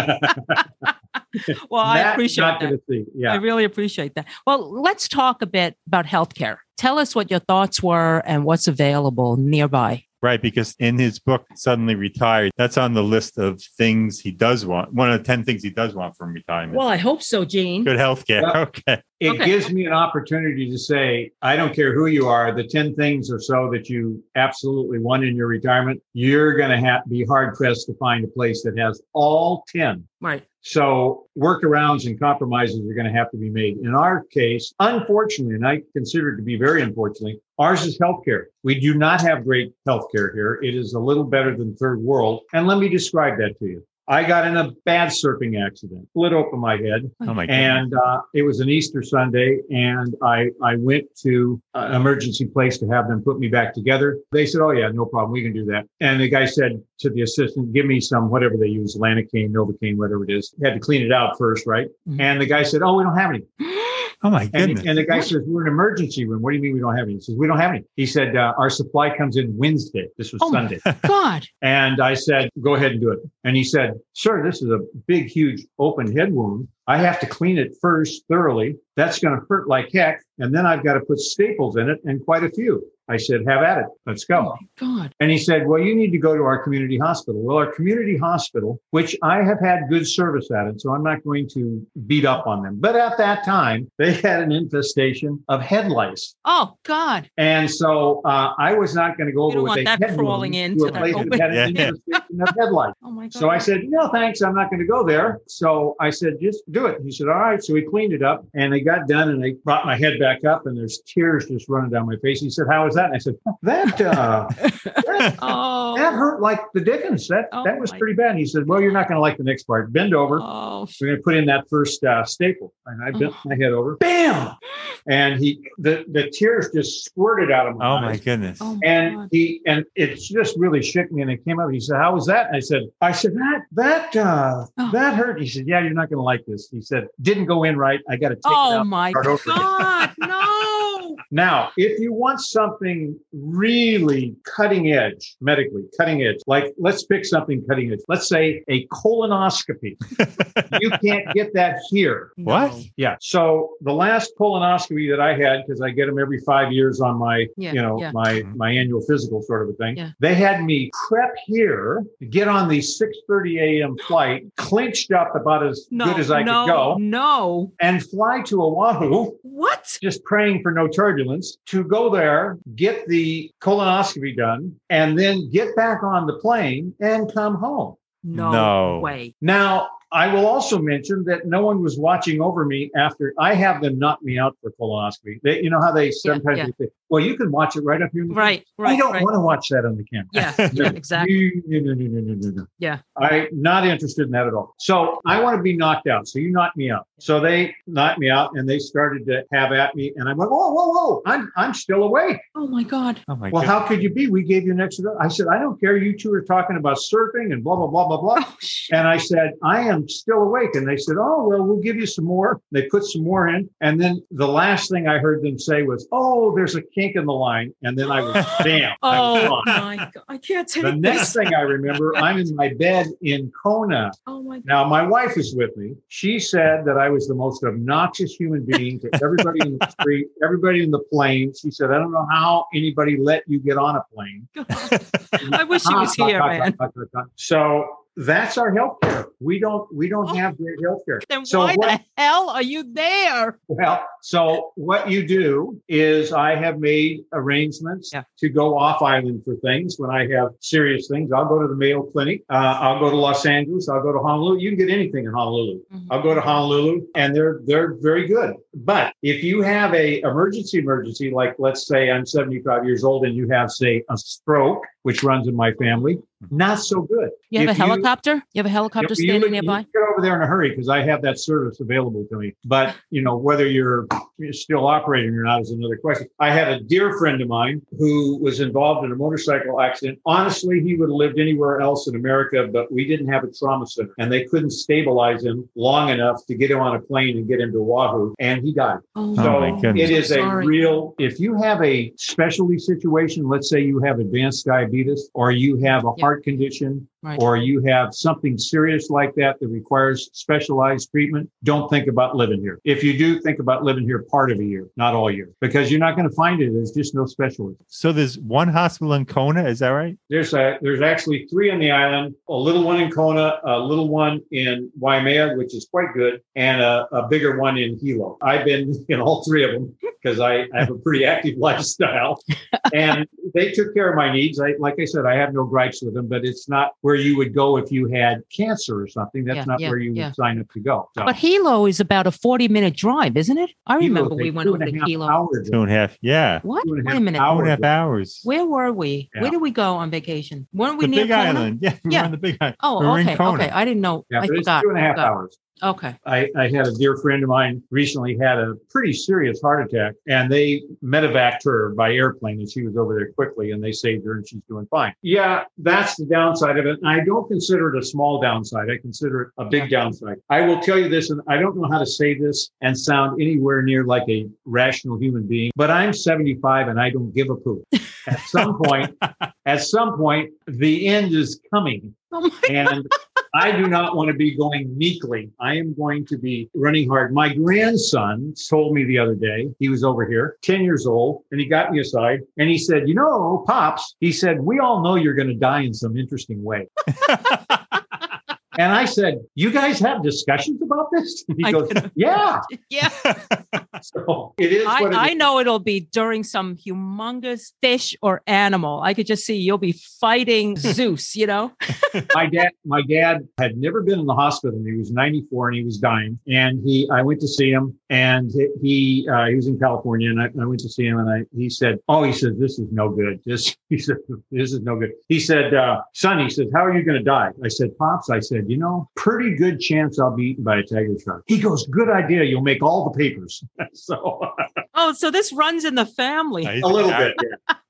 Well, I appreciate that. gonna. I really appreciate that. Well, let's talk a bit about healthcare. Tell us what your thoughts were and what's available nearby. Right, because in his book, Suddenly Retired, that's on the list of things he does want. One of the 10 things he does want from retirement. Well, I hope so, Gene. Good health care. Well- okay. It Okay. gives me an opportunity to say, I don't care who you are, the 10 things or so that you absolutely want in your retirement, you're going to have be hard pressed to find a place that has all 10. Right. So workarounds and compromises are going to have to be made. In our case, unfortunately, and I consider it to be very unfortunately, ours is healthcare. We do not have great healthcare here. It is a little better than third world. And let me describe that to you. I got in a bad surfing accident, split open my head, Oh my and uh, it was an Easter Sunday, and I I went to an emergency place to have them put me back together. They said, "Oh yeah, no problem, we can do that." And the guy said to the assistant, "Give me some whatever they use, Lanacane, Novocaine, whatever it is." Had to clean it out first, right? Mhm. And the guy said, "Oh, we don't have any." oh my And, goodness. and the guy says, "We're an emergency room. What do you mean we don't have any?" He says, "We don't have any." He said, uh, "Our supply comes in Wednesday. This was Oh Sunday." God. And I said, go ahead and do it. And he said, sir, this is a big, huge open head wound. I have to clean it first thoroughly. That's going to hurt like heck. And then I've got to put staples in it and quite a few. I said, have at it. Let's Oh go. my God. And he said, well, you need to go to our community hospital. Well, our community hospital, which I have had good service at it, so I'm not going to beat up on them. But at that time, they had an infestation of head lice. Oh God. And so uh, I was not going to go You over with want a that head crawling into to a place that had an infestation of headlights. Oh my God. So I said, no, thanks. I'm not going to go there. So I said, just do it. He said, all right. So we cleaned it up and I got done and I brought my head back up and there's tears just running down my face. He said, how was that? And I said, that, uh, that, Oh. that hurt like the dickens. That, Oh, that was pretty bad. And he said, well, you're not going to like the next part. Bend over. Oh. We're going to put in that first uh, staple. And I bent Oh. my head over. Bam! And he, the, the tears just squirted out of my eyes. oh eyes. my goodness. Oh my And God. he and it just really shook me. And it came up. He said, "How was that?" And I said, "I said that that uh, Oh. that hurt." He said, "Yeah, you're not going to like this." He said, "Didn't go in right. I got to take it Oh my start over again." God. No. Now, if you want something really cutting edge, medically cutting edge, like let's pick something cutting edge. Let's say a colonoscopy. you can't get that here. What? Yeah. So the last colonoscopy that I had, because I get them every five years on my, Yeah, you know, yeah. my Mhm. my annual physical sort of a thing. Yeah. They had me prep here, get on the 6:30 a.m. flight, clinched up about as No, good as I no, could go, No. and fly to Oahu, What? just praying for no turbulence, to go there, get the colonoscopy done, and then get back on the plane and come home. No, No. way. Now, I will also mention that no one was watching over me after I have them knock me out for colonoscopy. They, you know how they sometimes yeah. they say, "Well, you can watch it right up here." Right, right. I don't right. want to watch that on the camera. Yeah, yeah, exactly. No, no, no, no, no, no, no. Yeah. I'm not interested in that at all. So I want to be knocked out. So you knocked me out. So they knocked me out and they started to have at me. And I'm like, whoa, whoa, whoa. I'm I'm still awake. Oh my God. Oh my Well, god. how could you be? We gave you an extra. I said, I don't care. You two are talking about surfing and blah, blah, blah, blah, blah. Oh. And I said, I am still awake. And they said, Oh, well, we'll give you some more. They put some more in. And then the last thing I heard them say was, Oh, there's a kink in the line. And then I was, damn. Oh my God. I can't take The next thing I remember, I'm in my bed in Kona. Oh my God. Now, my wife is with me. She said that I was the most obnoxious human being to everybody in the street, everybody in the plane. She said, I don't know how anybody let you get on a plane. I wish he was here, man. So that's our health care. We don't we don't have great health care. Then So why what- the hell are you there? Well, so what you do is I have made arrangements Yeah. to go off island for things when I have serious things. I'll go to the Mayo Clinic. Uh, I'll go to Los Angeles. I'll go to Honolulu. You can get anything in Honolulu. Mhm. I'll go to Honolulu, and they're they're very good. But if you have a emergency emergency, like let's say I'm 75 years old and you have say a stroke, which runs in my family, mm-hmm. not so good. You have If a helicopter? You have a helicopter you- standing you nearby? Get over there in a hurry because I have that service available to me. But you know whether you're you're still operating or not is another question. I had a dear friend of mine who was involved in a motorcycle accident. Honestly, he would have lived anywhere else in America, but we didn't have a trauma center, and they couldn't stabilize him long enough to get him on a plane and get him to Oahu, and he died. Oh, oh So my goodness. it is a real, if you have a specialty situation, let's say you have advanced diabetes or you have a heart condition Right. or you have something serious like that that requires specialized treatment, don't think about living here. If you do, think about living here part of a year, not all year, because you're not going to find it. There's just no specialty. So there's one hospital in Kona, is that right? There's a, there's actually three on the island, a little one in Kona, a little one in Waimea, which is quite good, and a, a bigger one in Hilo. I've been in all three of them because I, I have a pretty active lifestyle and they took care of my needs. I, like I said, I have no gripes with them, but it's not where you would go if you had cancer or something. That's Yeah, not yeah, where you yeah. would sign up to go. So, But Hilo is about a 40 minute drive, isn't it? I Hilo's remember we went over to Hilo. hour Two drive. and a half. Yeah. What? Two Wait a minute. Two and a half hours. Where were we? Yeah. Where did we go on vacation? Weren't we The near Big Kona? Island. Yeah, we Yeah. were on the Big Island. Oh, We okay. Okay. I didn't know. Yeah, I it's forgot. two and a half hours. Okay. I, I had a dear friend of mine recently had a pretty serious heart attack and they medevaced her by airplane and she was over there quickly and they saved her and she's doing fine. Yeah, that's the downside of it. And I don't consider it a small downside. I consider it a big downside. I will tell you this, and I don't know how to say this and sound anywhere near like a rational human being, but I'm 75 and I don't give a poop. At some point, at some point, the end is coming Oh and I do not want to be going meekly. I am going to be running hard. My grandson told me the other day, he was over here, 10 years old, and he got me aside and he said, You know, Pops, he said, we all know you're going to die in some interesting way. and I said, You guys have discussions about this? And he I goes, Yeah. Yeah. So it is I, it I is. know it'll be during some humongous fish or animal. I could just see you'll be fighting Zeus, you know? my dad my dad had never been in the hospital and he was 94 and he was dying and he i went to see him and he uh, he was in california and I, I went to see him and i he said oh he said this is no good this he said this is no good he said uh, son he said how are you going to die i said pops i said you know pretty good chance i'll be eaten by a tiger shark he goes good idea you'll make all the papers so Oh, so this runs in the family. A little bit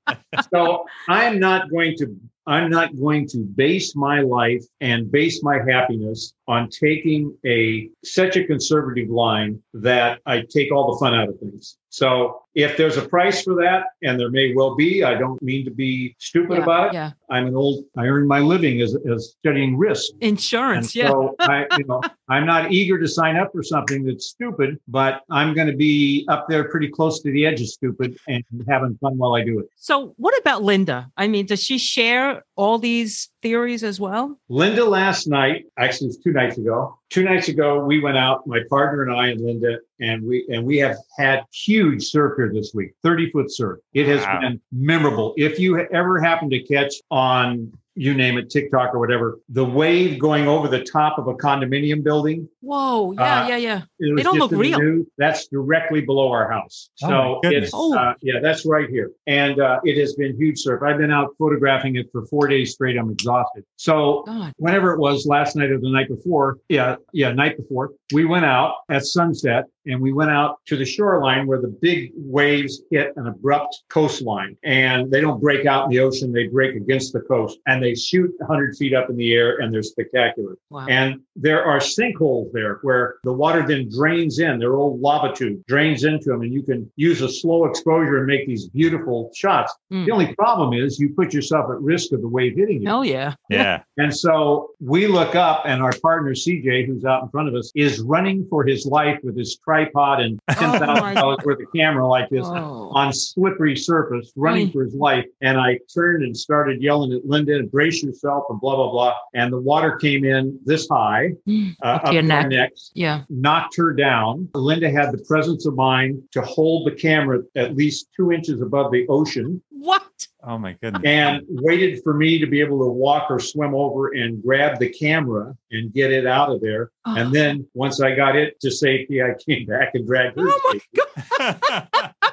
yeah. so i'm not going to i'm not going to base my life and base my happiness on taking a such a conservative line that I take all the fun out of things. So if there's a price for that, and there may well be, I don't mean to be stupid Yeah, about it. yeah. I'm an old, I earn my living as, as studying risk. And Insurance. Yeah. so I, you know, I'm not eager to sign up for something that's stupid, but I'm going to be up there pretty close to the edge of stupid and having fun while I do it. So, what about Linda? I mean, does she share all these theories as well? Linda last night, actually it was two nights ago. Two nights ago, we went out, my partner and I and Linda, and we and we have had huge surf here this week, 30 foot surf. It has Wow. been memorable. If you ever happen to catch on you name it, TikTok or whatever, the wave going over the top of a condominium building. Whoa. Yeah. Uh, yeah. Yeah. It was don't look real. news. That's directly below our house. Oh, So my goodness. it's Oh. uh, yeah, that's right here, and uh, it has been huge surf. I've been out photographing it for four days straight. I'm exhausted. So God. whenever it was last night or the night before, yeah, yeah, night before, we went out at sunset and we went out to the shoreline where the big waves hit an abrupt coastline and they don't break out in the ocean, they break against the coast and they shoot 100 feet up in the air and they're spectacular. Wow. And there are sinkholes there where the water then drains in. Their old lava tube drains into them, and you can use a slow exposure and make these beautiful shots. Mm. The only problem is you put yourself at risk of the wave hitting you. oh yeah. Yeah. And so we look up, and our partner CJ, who's out in front of us, is running for his life with his tripod and ten thousand dollars worth of camera like this Oh. on slippery surface, running for his life. And I turned and started yelling at Linda, "Brace yourself!" and blah blah blah. And the water came in this high, uh, Up your our neck. Yeah. knocked her down. Linda had the presence of mind to hold the camera at least two inches above the ocean What? Oh my goodness. and waited for me to be able to walk or swim over and grab the camera and get it out of there. Oh. And then once I got it to safety, I came back and dragged her. Oh my safety.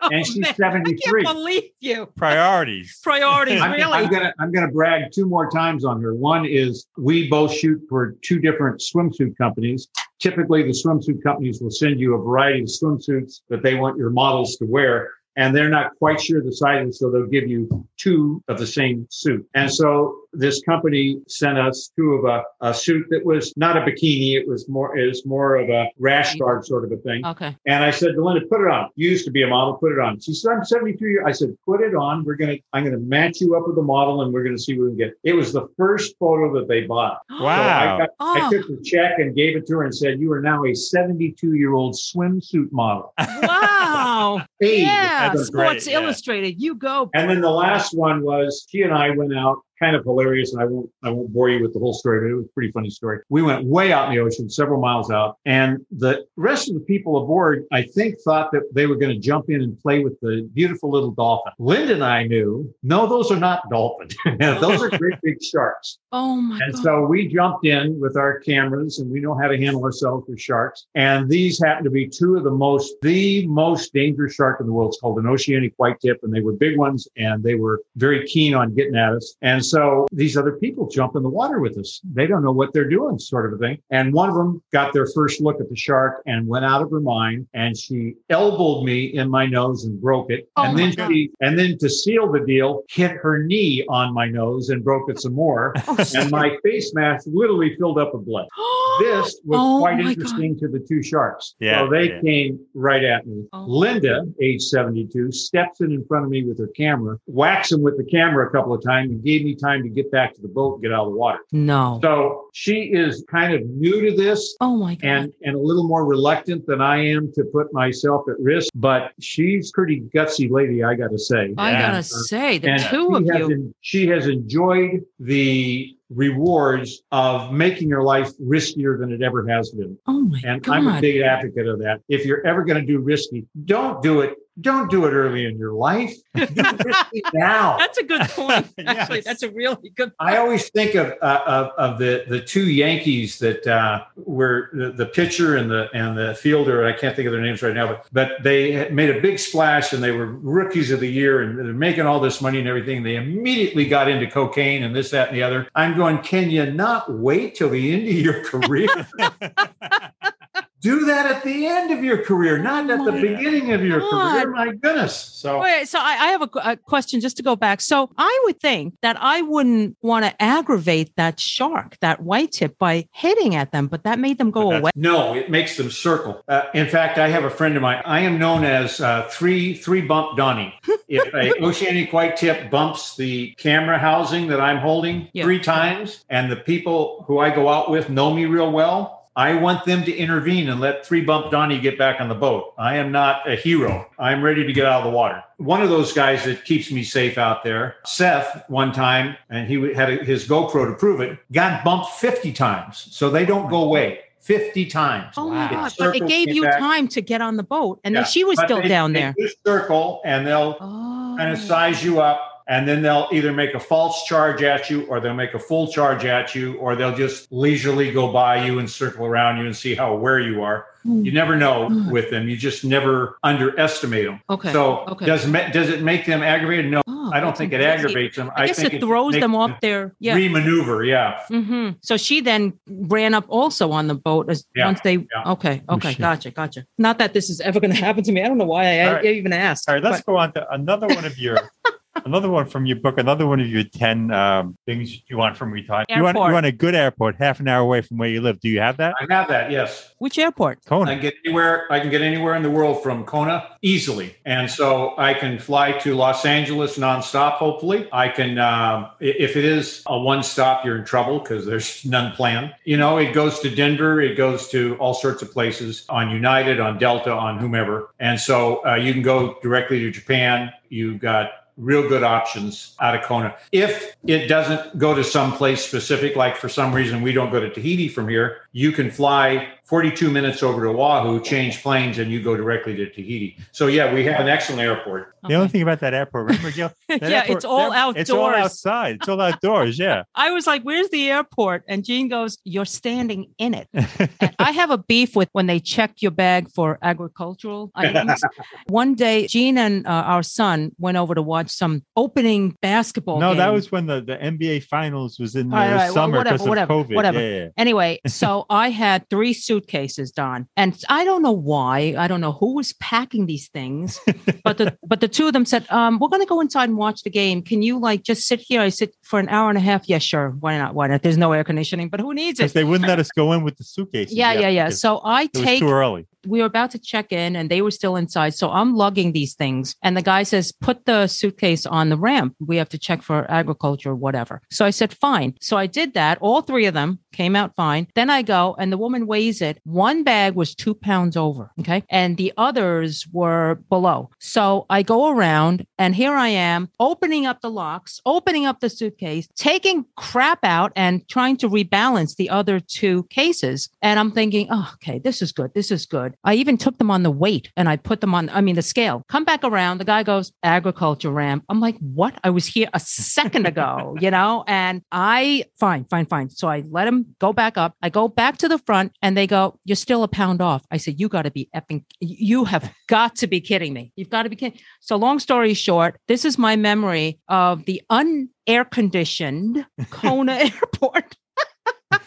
Oh, And she's man. 73. I can't believe you. Priorities. Priorities, I'm, really. I'm gonna I'm gonna brag two more times on her. One is we both shoot for two different swimsuit companies. Typically, the swimsuit companies will send you a variety of swimsuits that they want your models to wear, and they're not quite sure the sizing, so they'll give you two of the same suit. And so this company sent us two of a, a suit that was not a bikini; it was more it was more of a rash guard sort of a thing. okay. And I said Linda, put it on. You used to be a model, put it on. She said, I'm 73 years. I said, put it on. We're gonna, I'm gonna match you up with the model and we're gonna see what we can get. It was the first photo that they bought. So Wow. I, got, I Oh, took the check and gave it to her and said, You are now a 72 year old swimsuit model. wow. Hey. yeah. Sports great, yeah. Illustrated. You go. And then the last one was she and I went out, kind of hilarious, and I won't I won't bore you with the whole story, but it was a pretty funny story. We went way out in the ocean, several miles out, and the rest of the people aboard, I think, thought that they were going to jump in and play with the beautiful little dolphin. Linda and I knew, no, those are not dolphins. those are great big sharks. Oh my And God. so we jumped in with our cameras and we know how to handle ourselves with sharks. And these happen to be two of the most, the most dangerous shark in the world. It's called an oceanic white tip and they were big ones and they were very keen on getting at us. And so these other people jump in the water with us. They don't know what they're doing sort of a thing. And one of them got their first look at the shark and went out of her mind and she elbowed me in my nose and broke it. Oh and then God. she, and then to seal the deal, hit her knee on my nose and broke it some more Oh, and my face mask literally filled up with blood. Oh This was Oh quite my interesting to the two sharks. Yeah, so they yeah. came right at me. Oh. Linda, age 72, steps in in front of me with her camera, whacks him with the camera a couple of times, and gave me time to get back to the boat and get out of the water. No. So she is kind of new to this. Oh my God. And, and a little more reluctant than I am to put myself at risk, but she's pretty gutsy lady, I got to say. I gotta say, the And two of you. en- she has enjoyed the rewards of making your life riskier than it ever has been. oh my And God. I'm a big advocate of that. If you're ever going to do risky, don't do it. Don't do it early in your life. Do it risky now. That's a good point. Actually, Yes. that's a really good. I always think of uh, of, of the the two Yankees that uh, were the, the pitcher and the and the fielder. I can't think of their names right now, but but they made a big splash and they were rookies of the year and they're making all this money and everything. They immediately got into cocaine and this, that, and the other. I'm going. Can you not wait till the end of your career? do that at the end of your career, not at the beginning of your God. career. My goodness. So Wait, so I, I have a, a question just to go back. So I would think that I wouldn't want to aggravate that shark, that white tip, by hitting at them, but that made them go away. no, it makes them circle. Uh, in fact, I have a friend of mine. I am known as uh, three three bump Donnie. if a oceanic white tip bumps the camera housing that I'm holding Yeah. three times, and the people who I go out with know me real well. I want them to intervene and let three bump Donnie get back on the boat. I am not a hero. I'm ready to get out of the water. One of those guys that keeps me safe out there, Seth, one time, and he had a, his GoPro to prove it, got bumped 50 times. So they don't go away 50 times. Oh my It God. But it gave you back. time to get on the boat. And Yeah. then she was But still they- down they there. circle and they'll Oh. kind of size you up and then they'll either make a false charge at you or they'll make a full charge at you or they'll just leisurely go by you and circle around you and see how aware you are Hmm. you never know Mm. with them you just never underestimate them Okay. so okay. does does it make them aggravated no Oh, i don't think it aggravates them I, guess think it throws makes them off their yeah. remaneuver yeah hmm So she then ran up also on the boat as Yeah, once they. yeah. Okay. Oh, Okay. shit. Gotcha. Gotcha. Not that this is ever going to happen to me. I don't know why I, All I even asked. All right, let's but- go on to another one of your, another one from your book, another one of your 10 um, things you want from retirement. You want, you want a good airport half an hour away from where you live. Do you have that? i have that yes Which airport? Kona. I can get anywhere. I can get anywhere in the world from Kona easily, and so I can fly to Los Angeles nonstop. Hopefully, I can. Um, if it is a one stop, you're in trouble because there's none planned. You know, it goes to Denver, it goes to all sorts of places on United, on Delta, on whomever, and so uh, you can go directly to Japan. You've got real good options out of Kona. If it doesn't go to some place specific, like for some reason we don't go to Tahiti from here, you can fly 42 minutes over to Oahu, change planes, and you go directly to Tahiti. So yeah, we have an excellent airport. The only thing about that airport, remember, Gil? That yeah, airport- it's all that- It's all outside. It's all outdoors. Yeah. I was like, "Where's the airport?" And Gene goes, "You're standing in it." And I have a beef with when they check your bag for agricultural items. One day, Gene and uh, our son went over to watch some opening basketball. no, that was when the, the NBA finals was in the All right, all right, well, summer whatever, because of COVID. whatever. Yeah, yeah. Anyway, so I had three suitcases, Don, and I don't know why. I don't know who was packing these things, but the but the two of them said, um, "We're going to go inside and watch the game. Can you like just sit here?" I sit for an hour and a half. Yeah, sure. Why not? Why not? There's no air conditioning, but who needs it? they wouldn't let us go in with the suitcases. Yeah, yeah, yeah. because So I It was take too early. We were about to check in and they were still inside. So I'm lugging these things. And the guy says, put the suitcase on the ramp. We have to check for agriculture or whatever. So I said, fine. So I did that. All three of them came out fine. Then I go and the woman weighs it. One bag was two pounds over. Okay. And the others were below. So I go around and here I am opening up the locks, opening up the suitcase, taking crap out and trying to rebalance the other two cases. And I'm thinking, oh, okay, this is good. This is good. I even took them on the weight and I put them on, I mean, the scale. Come back around. The guy goes, agriculture ramp. I'm like, what? I was here a second ago, you know? And I, fine, fine, fine. So I let him go back up. I go back to the front and they go, you're still a pound off. I said, you got to be effing, you have got to be kidding me. You've got to be kidding. So long story short, this is my memory of the unair conditioned Kona airport.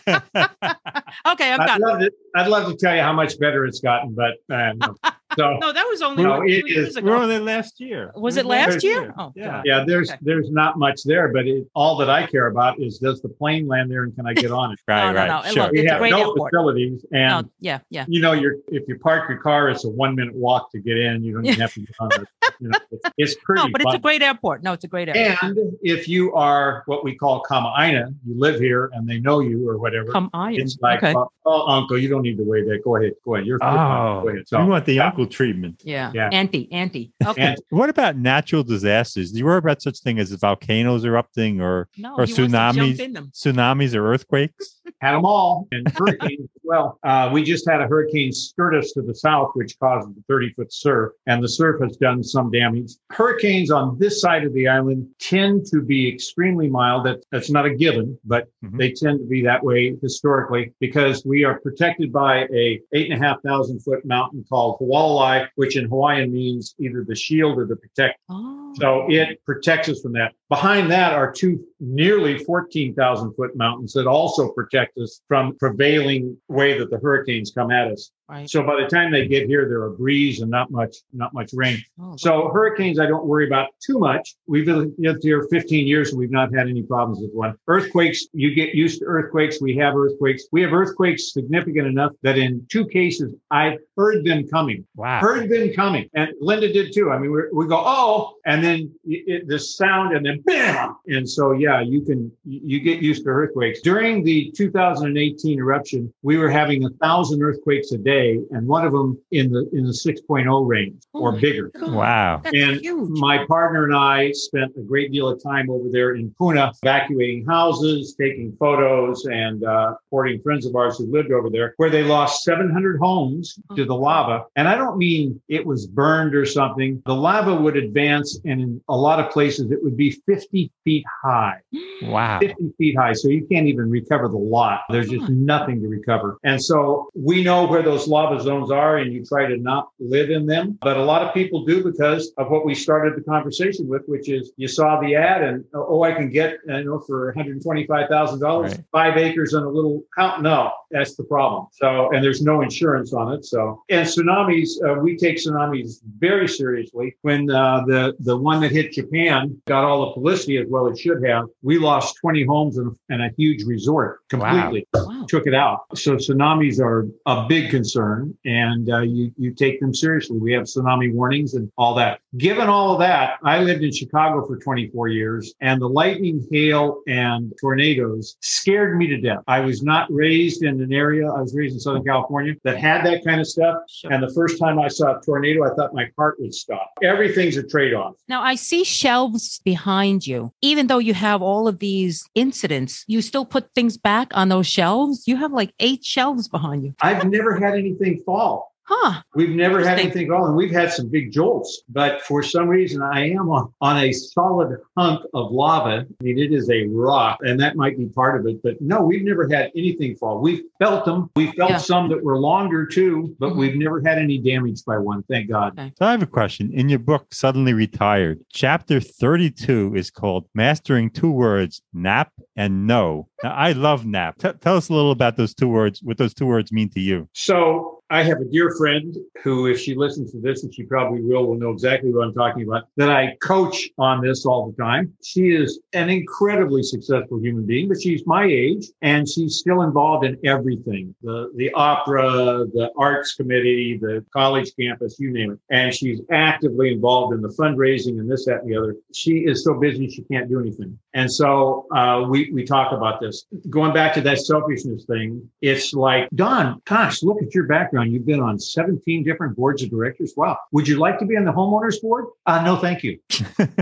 Okay, I'm I'd done. love to. I'd love to tell you how much better it's gotten, but uh, no. so No, that was only No, like it two years is- We were ago. only last year. Was it last year? Oh, yeah. God. yeah, there's Okay. there's not much there, but it, all that I care about is does the plane land there and can I get on it? Right, No, no, right. no. And Sure. look, we It's have great no airport. facilities, and No, yeah, yeah. you know, you're if you park your car, it's a one minute walk to get in. You don't even have to get on it. You know, it's, it's pretty. No, but it's a great airport. No, it's a great airport. And if you are what we call Kamaaina, you live here and they know you or whatever. Come on. It's like, okay. oh, oh, uncle, you don't need to weigh that. Go ahead, go ahead. You're you're fine. Oh, go ahead. we So, want the uncle treatment. Yeah. Yeah. Anti, anti. Okay. and What about natural disasters? Do you worry about such thing as volcanoes erupting or no, or he wants to jump tsunamis. tsunamis or earthquakes? had them all and hurricanes as well. Uh, we just had a hurricane skirt us to the south, which caused the 30 foot surf, and the surf has done some damage. Hurricanes on this side of the island tend to be extremely mild. That, that's not a given, but Mhm. they tend to be that way historically because we are protected by a eight and a half thousand foot mountain called Hualalai, which in Hawaiian means either the shield or the protect. Oh. So it protects us from that. Behind that are two nearly 14,000 foot mountains that also protect us from prevailing way that the hurricanes come at us. Right. So by the time they get here, they're a breeze and not much, not much rain. Oh, So hurricanes, I don't worry about too much. We've lived here 15 years and we've not had any problems with one. Earthquakes, you get used to earthquakes. We have earthquakes. We have earthquakes significant enough that in two cases, I've heard them coming. Wow. Heard them coming. And Linda did too. I mean, we we go, oh, and then it- the sound and then bam. And so, yeah, you can, you get used to earthquakes. During the 2018 eruption, we were having a thousand earthquakes a day and one of them in the, in the 6.0 range Oh or bigger. God, Wow. That's And huge. My partner and I spent a great deal of time over there in Puna, evacuating houses, taking photos, and uh, supporting friends of ours who lived over there, where they lost 700 homes to the lava. And I don't mean it was burned or something. The lava would advance, and in a lot of places, it would be 50 feet high. Wow. 50 feet high. So you can't even recover the lot. There's just nothing to recover. And so we know where those lava zones are and you try to not live in them. But a lot of people do because of what we started the conversation with, which is you saw the ad and, oh, I can get, you know, for $125,000, Right. five acres and a little house. No, that's the problem. So, and there's no insurance on it. So, and tsunamis, uh, we take tsunamis very seriously. When uh, the, the one that hit Japan got all the publicity as well it should have, we lost 20 homes and, and a huge resort completely wow. took it out. So tsunamis are a big concern, and uh, you you take them seriously. We have tsunami warnings and all that. Given all of that, I lived in Chicago for 24 years, and the lightning, hail, and tornadoes scared me to death. I was not raised in an area. I was raised in Southern California that had that kind of stuff. And the first time I saw a tornado, I thought my heart would stop. Everything's a trade-off. Now I see shelves behind you. Even though you have all of these incidents, you still put things back on those shelves. You have like eight shelves behind you. I've never had anything fall. Huh. We've never had anything fall, and we've had some big jolts. But for some reason, I am on, on a solid hunk of lava. I mean, it is a rock, and that might be part of it. But no, we've never had anything fall. We've felt them. We felt Yeah. some that were longer too, but Mhm. we've never had any damage by one. Thank God. So I have a question. In your book, Suddenly Retired, chapter 32 is called Mastering Two Words, Nap and No. Now, I love nap. T- tell us a little about those two words, what those two words mean to you. So I have a dear friend who, if she listens to this, and she probably will, will know exactly what I'm talking about, that I coach on this all the time. She is an incredibly successful human being, but she's my age and she's still involved in everything. The, the opera, the arts committee, the college campus, you name it. And she's actively involved in the fundraising and this, that, and the other. She is so busy, she can't do anything. And so, uh, we, we talk about this. Going back to that selfishness thing, it's like, Don, gosh, look at your background. You've been on 17 different boards of directors. Wow. Would you like to be on the homeowners board? Uh, no, thank you.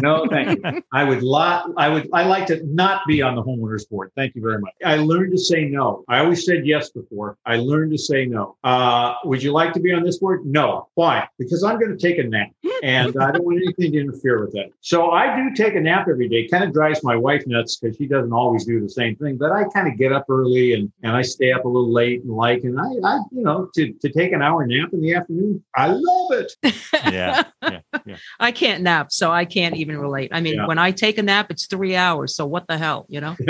No, thank you. I would lot, I would, I like to not be on the homeowners board. Thank you very much. I learned to say no. I always said yes before. I learned to say no. Uh, would you like to be on this board? No. Why? Because I'm going to take a nap and I don't want anything to interfere with that. So I do take a nap every day. Kind of drives my wife nuts because she doesn't always do the same thing, but I kind of get up early and, and I stay up a little late and like, and I, I, you know, to, to take an hour nap in the afternoon, I love it. Yeah. yeah, yeah. I can't nap, so I can't even relate. I mean, Yeah. when I take a nap, it's three hours. So what the hell, you know?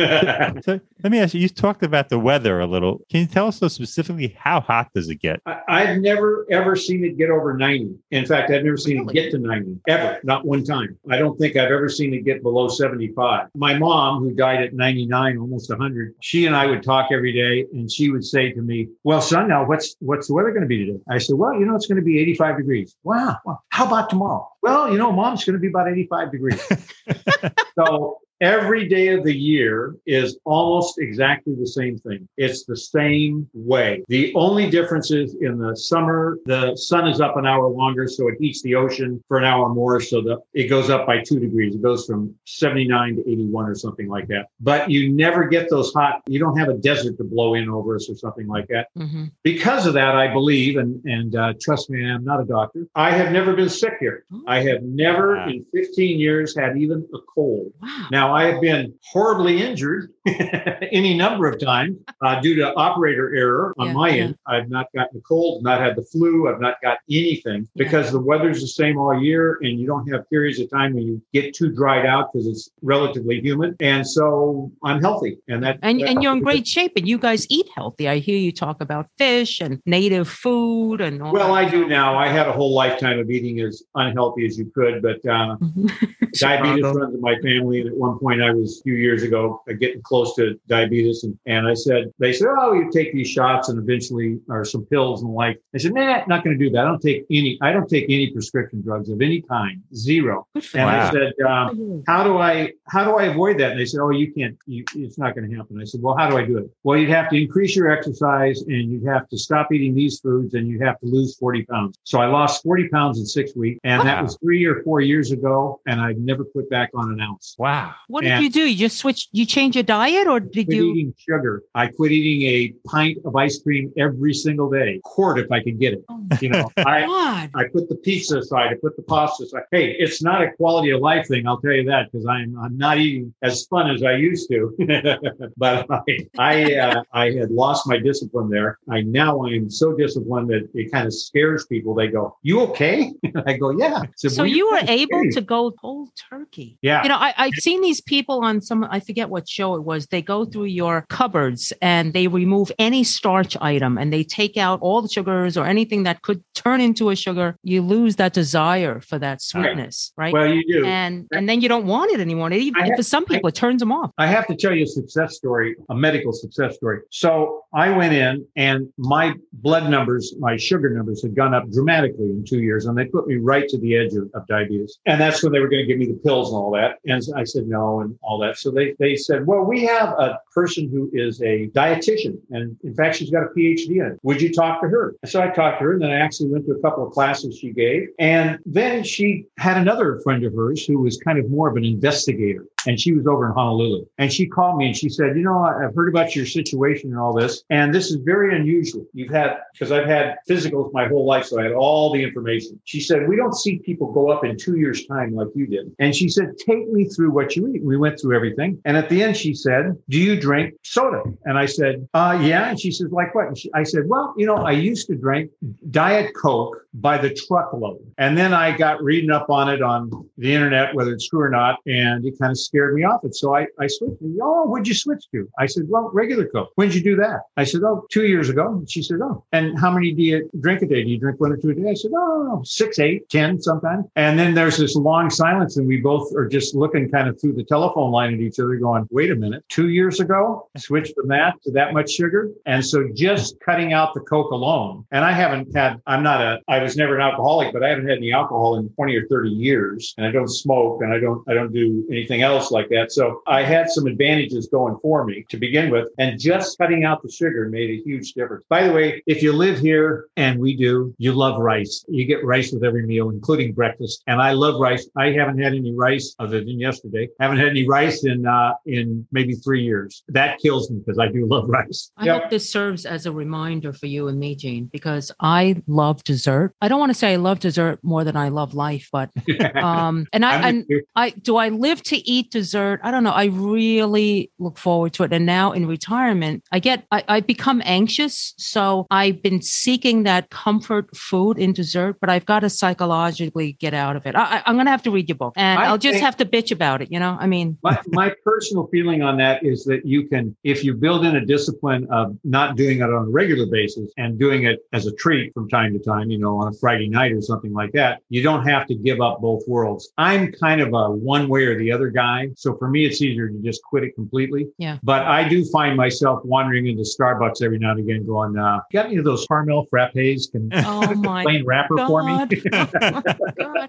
So let me ask you, you talked about the weather a little. Can you tell us so specifically how hot does it get? I- I've never ever seen it get over 90. In fact, I've never seen Really? it get to 90 ever, not one time. I don't think I've ever seen it get below 75. My mom, who died at 99, almost 100, she and I would talk every day and she would say to me, "Well, son, now what's what's the weather going to be today?" I said, "Well, you know, it's going to be 85 degrees." Wow. Well, how about tomorrow? Well, you know, mom's going to be about 85 degrees. so every day of the year is almost exactly the same thing. It's the same way. The only difference is in the summer, the sun is up an hour longer, so it heats the ocean for an hour more. So that it goes up by two degrees. It goes from 79 to 81 or something like that. But you never get those hot, you don't have a desert to blow in over us or something like that. hmm Because of that, I believe, and, and uh, trust me, I'm not a doctor. I have never been sick here. I have never Wow. in 15 years had even a cold. Wow. Now, Now, I have been horribly injured any number of times uh, due to operator error on Yeah, my yeah. end. I've not gotten a cold, not had the flu, I've not got anything Yeah. because the weather's the same all year and you don't have periods of time when you get too dried out because it's relatively humid. And so I'm healthy. And that And, that- and you're in great shape, and you guys eat healthy. I hear you talk about fish and native food and all Well, that. I do now. I had a whole lifetime of eating as unhealthy as you could, but uh, diabetes Chicago. runs in my family. And at one point, I was a few years ago uh, getting close to diabetes, and, and I said, they said, oh, you take these shots and eventually, or some pills and the like. I said, nah, not going to do that. I don't take any. I don't take any prescription drugs of any kind. Zero. And Wow. I said, um, how do I how do I avoid that? And they said, oh, you can't. You, it's not going to happen. I said, well, how do I do it? Well, you'd have to increase your exercise, and you'd have to stop eating these foods, and you'd have to lose forty pounds. So I lost forty pounds in six weeks, and that was three or four years ago, and I've never put back on an ounce. Wow. What did you do? You just switched. You change your diet, or did Quit you? eating sugar. I quit eating a pint of ice cream every single day, quart if I could get it. Oh, You know, I God. I put the pizza aside. I put the pasta aside. Hey, it's not a quality of life thing. I'll tell you that because I'm I'm not eating as fun as I used to. but I I, uh, I had lost my discipline there. I now I am so disciplined that it kind of scares people. They go, "You okay?" I go, "Yeah." Said, So "Well, you were able okay." to go cold turkey. Yeah. You know, I, I've seen these people on some, I forget what show it was. They go through your cupboards and they remove any starch item and they take out all the sugars or anything that could turn into a sugar. You lose that desire for that sweetness, right? Well, you do. and and then you don't want it anymore. And even have- for some I- people, it turns them off. I have to tell you a success story, a medical success story. So I went in and my blood numbers, my sugar numbers had gone up dramatically in two years and they put me right to the edge of, of diabetes. And that's when they were going to give me the pills and all that. And I said no and all that. So they, they said, well, we have a person who is a dietitian. And in fact, she's got a PhD in it. Would you talk to her? So I talked to her and then I actually went to a couple of classes she gave. And then she had another friend of hers who was kind of more of an investigator and she was over in Honolulu. And she called me and she said, You know, I've heard about your situation and all this, and this is very unusual. You've had, because I've had physicals my whole life, so I had all the information. She said, We don't see people go up in two years' time like you did. And she said, Take me through what you eat. We went through everything. And at the end, she said, Do you drink soda? And I said, uh, Yeah. And she says, Like what? And she, I said, Well, you know, I used to drink Diet Coke by the truckload. And then I got reading up on it on the internet, whether it's true or not, and it kind of scared me off it. So I, I switched. Oh, what'd you switch to? I said, well, regular Coke. When'd you do that? I said, oh, two years ago. And she said, oh, and how many do you drink a day? Do you drink one or two a day? I said, oh, six, eight, ten sometimes. And then there's this long silence and we both are just looking kind of through the telephone line at each other going, wait a minute, two years ago, I switched from that to that much sugar. And so just cutting out the Coke alone. And I haven't had, I'm not a, I was never an alcoholic, but I haven't had any alcohol in 20 or 30 years. And I don't smoke and I don't, I don't do anything else like that. So I had some advantages going for me to begin with. And just cutting out the sugar made a huge difference. By the way, if you live here and we do, you love rice. You get rice with every meal, including breakfast. And I love rice. I haven't had any rice other than yesterday. I haven't had any rice in, uh, in maybe three years. That kills me because I do love rice. I Yep. hope this serves as a reminder for you and me, Gene, because I love dessert. I don't want to say I love dessert more than I love life, but um, and I and. I do I live to eat dessert. I don't know. I really look forward to it. And now in retirement, I get I, I become anxious. So I've been seeking that comfort food in dessert, but I've got to psychologically get out of it. I, I'm going to have to read your book, and I I'll just have to bitch about it. You know, I mean, my, my personal feeling on that is that you can, if you build in a discipline of not doing it on a regular basis and doing it as a treat from time to time, you know, on a Friday night or something like that, you don't have to give up both worlds. I'm kind of a one way or the other guy. So for me, it's easier to just quit it completely. Yeah. But I do find myself wandering into Starbucks every now and again going, uh, got any of those caramel frappes? Can oh my plain wrapper for me? God. God.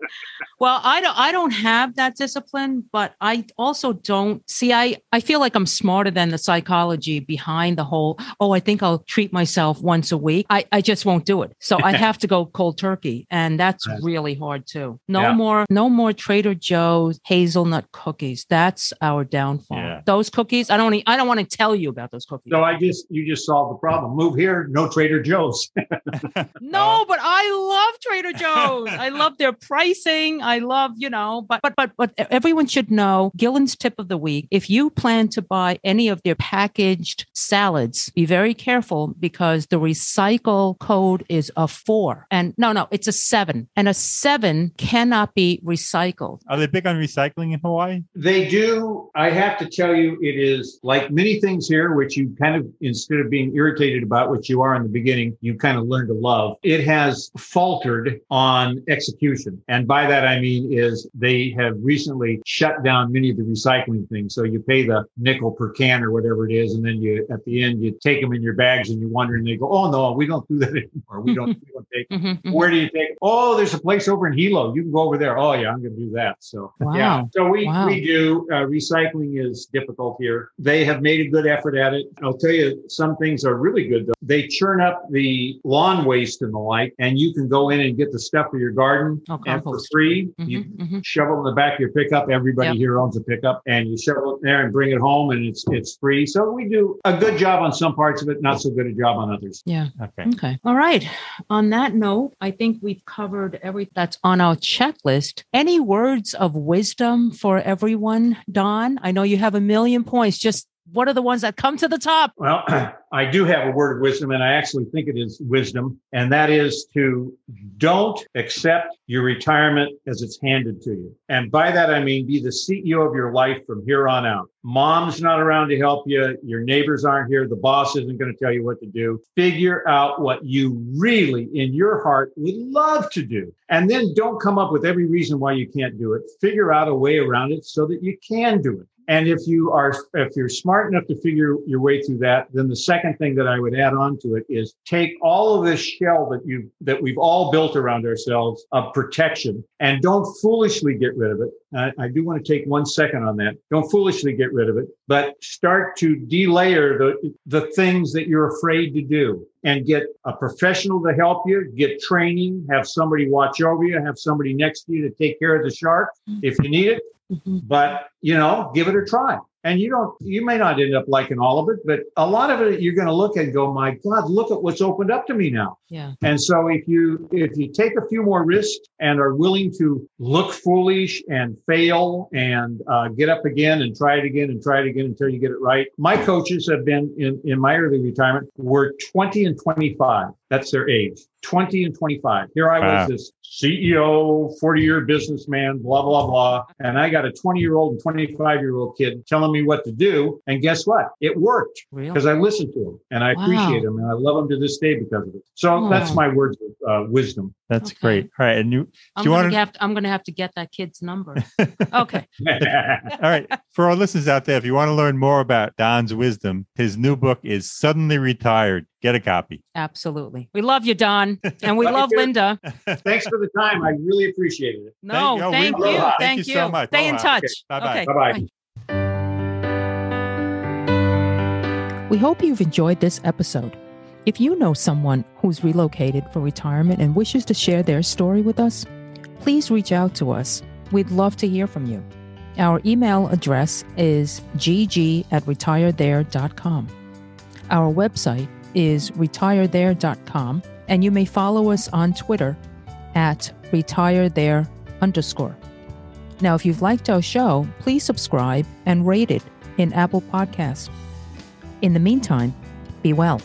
Well, I don't I don't have that discipline, but I also don't see I I feel like I'm smarter than the psychology behind the whole, oh, I think I'll treat myself once a week. I, I just won't do it. So I have to go cold turkey. And that's really hard too. No Yeah. more, no more Trader Joe's hazelnut cookies. Cookies. That's our downfall. Yeah. Those cookies, I don't e- I don't want to tell you about those cookies. No, I just you just solved the problem. Move here, no Trader Joe's. No, but I love Trader Joe's. I love their pricing. I love, you know, but but but but everyone should know Gillen's tip of the week. If you plan to buy any of their packaged salads, be very careful because the recycle code is a four. And no, no, it's a seven. And a seven cannot be recycled. Are they big on recycling in Hawaii? They do. I have to tell you, it is like many things here, which you kind of, instead of being irritated about, which you are in the beginning, you kind of learn to love. It has faltered on execution. And by that, I mean is they have recently shut down many of the recycling things. So you pay the nickel per can or whatever it is. And then you, at the end, you take them in your bags and you wonder, and they go, Oh no, we don't do that anymore. We don't, we don't take Mhm, mhm. Where do you take? Oh, there's a place over in Hilo. You can go over there. Oh, yeah, I'm going to do that. So, Wow. yeah. So we Wow. we do. Uh, recycling is difficult here. They have made a good effort at it. I'll tell you, some things are really good though. They churn up the lawn waste and the like, and you can go in and get the stuff for your garden Oh, and for free. Mhm, You mhm. shovel in the back of your pickup. Everybody Yep. here owns a pickup, and you shovel it there and bring it home, and it's it's free. So we do a good job on some parts of it, not so good a job on others. Yeah. Okay. Okay. All right. On that note, I think we've covered everything that's on our checklist. Any words of wisdom for everyone, Don? I know you have a million points. Just what are the ones that come to the top? Well, I do have a word of wisdom, and I actually think it is wisdom, and that is to don't accept your retirement as it's handed to you. And by that, I mean be the CEO of your life from here on out. Mom's not around to help you. Your neighbors aren't here. The boss isn't going to tell you what to do. Figure out what you really, in your heart, would love to do. And then don't come up with every reason why you can't do it. Figure out a way around it so that you can do it. And if you are, if you're smart enough to figure your way through that, then the second thing that I would add on to it is take all of this shell that you that we've all built around ourselves of protection, and don't foolishly get rid of it. I, I do want to take one second on that. Don't foolishly get rid of it, but start to delayer the the things that you're afraid to do, and get a professional to help you. Get training. Have somebody watch over you. Have somebody next to you to take care of the shark if you need it Mhm. but you know give it a try and you don't you may not end up liking all of it but a lot of it you're going to look and go my god look at what's opened up to me now Yeah. and so if you if you take a few more risks and are willing to look foolish and fail and uh, get up again and try it again and try it again until you get it right my coaches have been in in my early retirement were 20 and 25 that's their age 20 and 25 here i Wow. was this ceo 40 year businessman blah blah blah and i got a 20 year old and 25 year old kid telling me what to do and guess what it worked Really? because I listened to him and I Wow. appreciate him and I love him to this day because of it. So that's Oh. my words of uh, wisdom. That's Okay. great. All right. And you, I'm you gonna wanna- have to, I'm gonna have to get that kid's number. Okay. all right. For our listeners out there, if you want to learn more about Don's wisdom, his new book is Suddenly Retired. Get a copy. Absolutely. We love you, Don. And we Love you love too. Linda. Thanks for the time. I really appreciated it. No, you. Oh, we thank love you. Thank, Thank you so much. Stay in touch. Okay. Bye-bye. Okay. Bye-bye. We hope you've enjoyed this episode. If you know someone who's relocated for retirement and wishes to share their story with us, please reach out to us. We'd love to hear from you. Our email address is gg at retirethere.com. Our website is retirethere.com, and you may follow us on Twitter at retirethere underscore. Now, if you've liked our show, please subscribe and rate it in Apple Podcasts. In the meantime, be well.